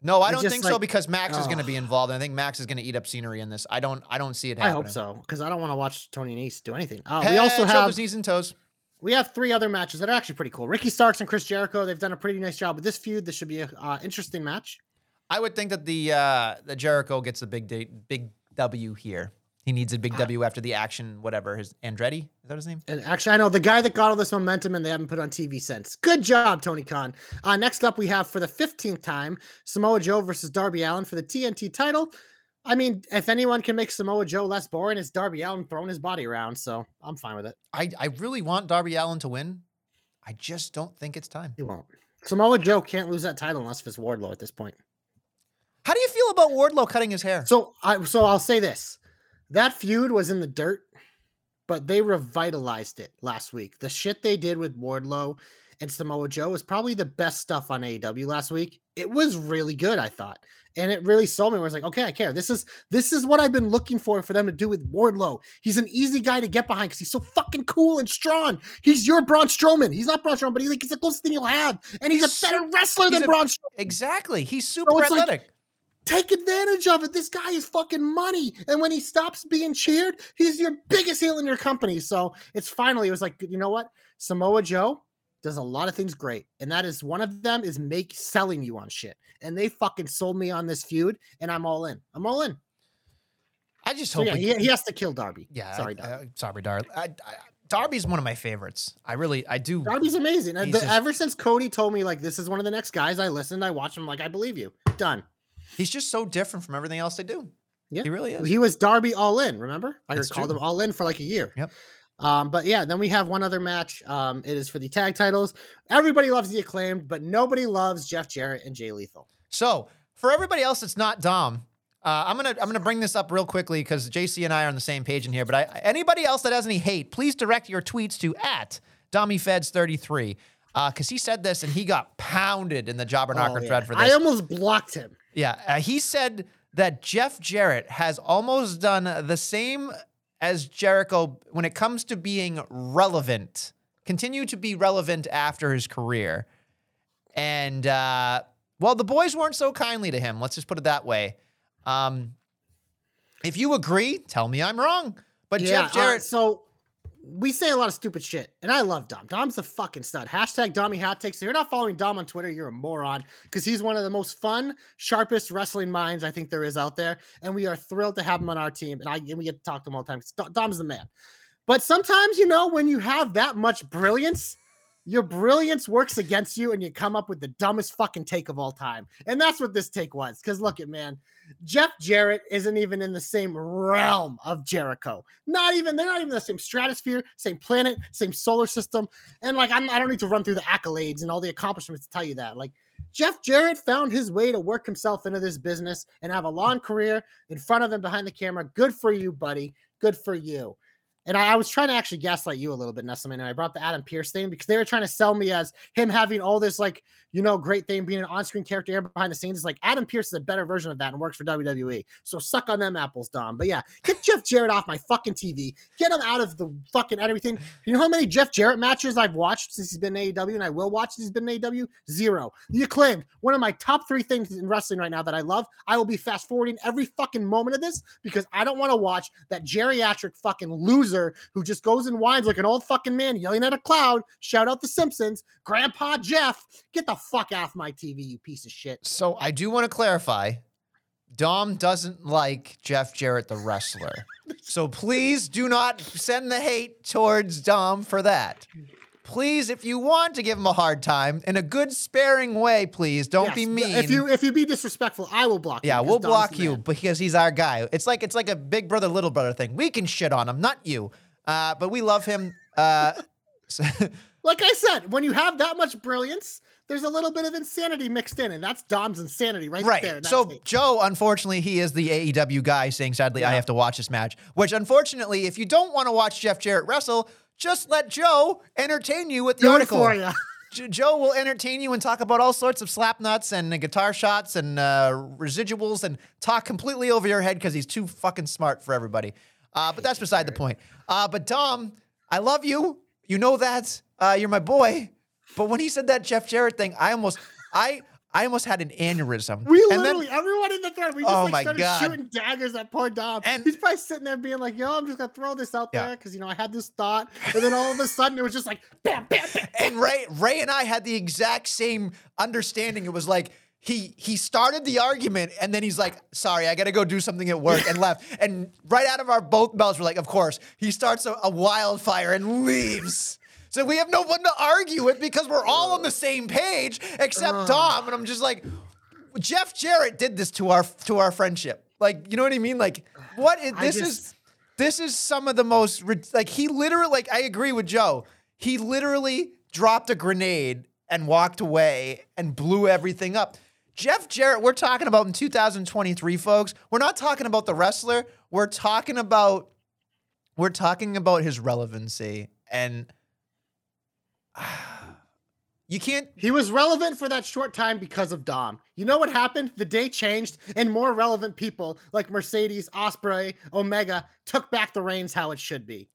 No, I don't think so because Max is going to be involved, and I think Max is going to eat up scenery in this. I don't, I don't see it happening. I hope so because I don't want to watch Tony Nese do anything. Uh, Head, we also have knees, and toes. we have three other matches that are actually pretty cool. Ricky Starks and Chris Jericho. They've done a pretty nice job with this feud. This should be an uh, interesting match. I would think that the uh, the Jericho gets the big date, big W here. He needs a big W after the action, whatever. His Andretti is that his name? And actually, I know the guy that got all this momentum and they haven't put on TV since. Good job, Tony Khan. Uh, next up, we have for the 15th time Samoa Joe versus Darby Allin for the TNT title. I mean, if anyone can make Samoa Joe less boring, it's Darby Allin throwing his body around. So I'm fine with it. I, I really want Darby Allin to win. I just don't think it's time. He won't. Samoa Joe can't lose that title unless it's Wardlow at this point. How do you feel about Wardlow cutting his hair? So I so I'll say this. That feud was in the dirt, but they revitalized it last week. The shit they did with Wardlow and Samoa Joe was probably the best stuff on AEW last week. It was really good, I thought. And it really sold me where I was like, okay, I care. This is this is what I've been looking for for them to do with Wardlow. He's an easy guy to get behind because he's so fucking cool and strong. He's your Braun Strowman. He's not Braun Strowman, but he's like he's the closest thing you'll have. And he's a better wrestler he's than a- Braun Strowman. exactly. He's super like- athletic. Take advantage of it. This guy is fucking money. And when he stops being cheered, he's your biggest heel in your company. So it's finally, it was like, you know what? Samoa Joe, does a lot of things great, and that is one of them is make selling you on shit. And they fucking sold me on this feud, and I'm all in. I'm all in. I just So hope yeah, he, he has to kill Darby. yeah. sorry, Darby. I, sorry, Dar. I, I, Darby's one of my favorites. I really, I do. Darby's amazing. The- just- ever since Cody told me like this is one of the next guys, I listened, I watched him, like I believe you. Done. He's just so different from everything else they do. Yeah. he really is. He was Darby all in. Remember, I That's called true. him all in for like a year. Yep. Um, but yeah, then we have one other match. Um, it is for the tag titles. Everybody loves the acclaimed, but nobody loves Jeff Jarrett and Jay Lethal. So for everybody else that's not Dom, uh, I'm gonna I'm gonna bring this up real quickly because JC and I are on the same page in here. But I, anybody else that has any hate, please direct your tweets to at DommyFeds33 because he said this and he got pounded in the Jobber Knocker Oh, yeah. thread for this. I almost blocked him. Yeah, uh, he said that Jeff Jarrett has almost done the same as Jericho when it comes to being relevant, continue to be relevant after his career. And uh, well, the boys weren't so kindly to him. Let's just put it that way. Um, if you agree, tell me I'm wrong. But yeah. Jeff uh, Jarrett, so we say a lot of stupid shit, and I love Dom. Dom's a fucking stud. Hashtag Dommy Hot Takes. If you're not following Dom on Twitter, you're a moron because he's one of the most fun, sharpest wrestling minds I think there is out there, and we are thrilled to have him on our team. And I and we get to talk to him all the time. Dom's the man. But sometimes, you know, when you have that much brilliance, your brilliance works against you, and you come up with the dumbest fucking take of all time. And that's what this take was. Because look at man, Jeff Jarrett isn't even in the same realm of Jericho. Not even they're not even the same stratosphere, same planet, same solar system. And like I'm, I don't need to run through the accolades and all the accomplishments to tell you that. Like Jeff Jarrett found his way to work himself into this business and have a long career in front of him behind the camera. Good for you, buddy. Good for you. And I, I was trying to actually gaslight you a little bit, Nestleman, and I brought the Adam Pearce thing because they were trying to sell me as him having all this like you know great thing, being an on-screen character behind the scenes. It's like Adam Pearce is a better version of that and works for WWE. So suck on them apples, Dom. But yeah, get Jeff Jarrett off my fucking TV. Get him out of the fucking everything. You know how many Jeff Jarrett matches I've watched since he's been in AEW, and I will watch since he's been in AEW? Zero. The acclaimed, one of my top three things in wrestling right now that I love. I will be fast forwarding every fucking moment of this because I don't want to watch that geriatric fucking loser who just goes and whines like an old fucking man yelling at a cloud. Shout out the Simpsons, Grandpa Jeff. Get the fuck off my TV, you piece of shit. so I do want to clarify. Dom doesn't like Jeff Jarrett, the wrestler. So please do not send the hate towards Dom for that. Please, if you want to give him a hard time in a good, sparing way, please don't Yes, be mean. If you if you be disrespectful, I will block yeah, because we'll block you man. because he's our guy. It's like it's like a big brother, little brother thing. We can shit on him, not you. Uh, but we love him. Uh, Like I said, when you have that much brilliance, there's a little bit of insanity mixed in, and that's Dom's insanity right, right. there. So. Joe, unfortunately, he is the AEW guy saying, sadly, I have to watch this match. Which, unfortunately, if you don't want to watch Jeff Jarrett wrestle, just let Joe entertain you with the Do it article. for ya. Joe will entertain you and talk about all sorts of slap nuts and uh, guitar shots and uh, residuals and talk completely over your head because he's too fucking smart for everybody. Uh, but that's beside the point. Uh, but Dom, I love you. You know that. Uh, you're my boy. But when he said that Jeff Jarrett thing, I almost, I, I almost had an aneurysm. We And then- literally, everyone in the thread, we just Oh like my started God. shooting daggers at poor Dom. And- he's probably sitting there being like, "Yo, I'm just gonna throw this out Yeah. there because you know I had this thought," and then all of a sudden it was just like, "Bam, bam, bam." and Ray Ray and I had the exact same understanding. It was like he he started the argument and then he's like, "Sorry, I got to go do something at work," and left. And right out of our both mouths, we're like, "Of course." He starts a, a wildfire and leaves. So we have no one to argue with because we're all on the same page except Dom. And I'm just like, Jeff Jarrett did this to our to our friendship. Like, you know what I mean? Like, what is I this just- is this is some of the most like he literally like I agree with Joe. He literally dropped a grenade and walked away and blew everything up. Jeff Jarrett, we're talking about in 2023, folks. We're not talking about the wrestler. We're talking about we're talking about his relevancy and you can't He was relevant for that short time because of Dom. You know what happened? The day changed, and more relevant people like Mercedes, Ospreay, Omega took back the reins how it should be.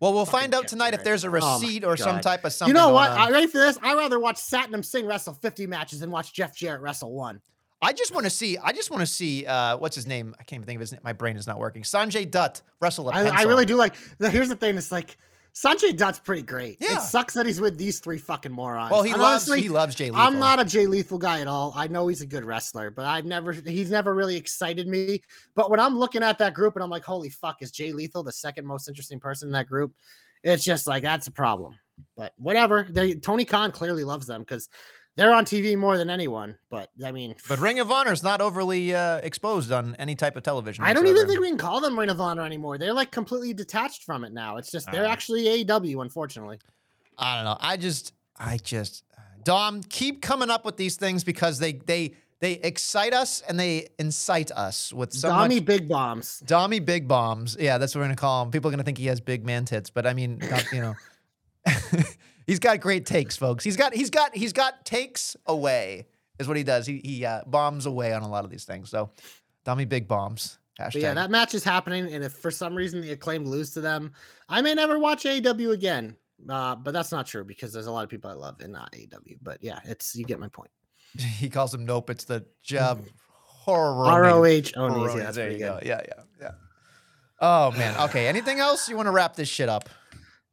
well, we'll Fucking find out tonight if there's a Oh receipt or some type of something. you know what? on. I ready for this? I'd rather watch Satnam Singh wrestle 50 matches than watch Jeff Jarrett wrestle one. I just want to see. I just want to see. Uh, what's his name? I can't even think of his name. My brain is not working. Sanjay Dutt wrestle a I, pencil. I really do like. Here's the thing: it's like Sanjay Dutt's pretty great. Yeah. It sucks that he's with these three fucking morons. Well, he And loves honestly, he loves Jay Lethal. I'm not a Jay Lethal guy at all. I know he's a good wrestler, but I've never he's never really excited me. But when I'm looking at that group and I'm like, holy fuck, is Jay Lethal the second most interesting person in that group? It's just like that's a problem. But whatever. They Tony Khan clearly loves them because they're on TV more than anyone. But I mean, But Ring of Honor is not overly uh, exposed on any type of television. I don't even think we can call them Ring of Honor anymore. They're like completely detached from it now. It's just they're Uh. actually AEW, unfortunately. I don't know. I just, I just, Dom, keep coming up with these things because they, they, they excite us and they incite us with so Dommy much. Big Bombs. Dommy Big Bombs. Yeah, that's what we're gonna call him. People are gonna think he has big man tits, but I mean, you know, he's got great takes, folks. He's got, he's got, he's got takes away is what he does. He, he uh, bombs away on a lot of these things. So, dummy Big Bombs. Hashtag. But yeah, that match is happening, and if for some reason the acclaim lose to them, I may never watch AEW again. Uh, but that's not true because there's a lot of people I love in uh, AEW. But yeah, it's you get my point. he calls him Nope. It's the job horror. R O name. Onies. Yeah, there you good. go. Yeah, yeah, yeah. Oh man. Okay. Anything else? You want to wrap this shit up?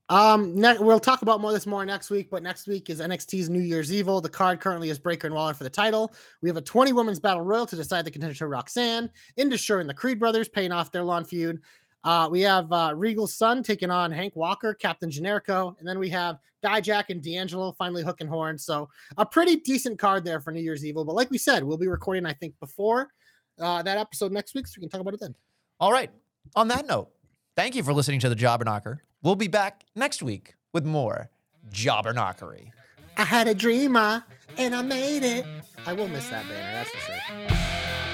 Um, ne- we'll talk about more this more next week, but next week is NXT's New Year's Evil. The card currently is Breakker and Waller for the title. We have a 20 women's battle royal to decide the contender to Roxanne, Indus Sher and the Creed brothers paying off their lawn feud. Uh, we have uh, Regal's son taking on Hank Walker, Captain Generico, and then we have Dijak and D'Angelo finally hooking horns. So a pretty decent card there for New Year's Evil. But like we said, we'll be recording, I think, before uh, that episode next week, so we can talk about it then. All right. On that note, thank you for listening to the Jobber Knocker. We'll be back next week with more Jobber Knockery. I had a dreamer and I made it. I will miss that banner, that's for sure.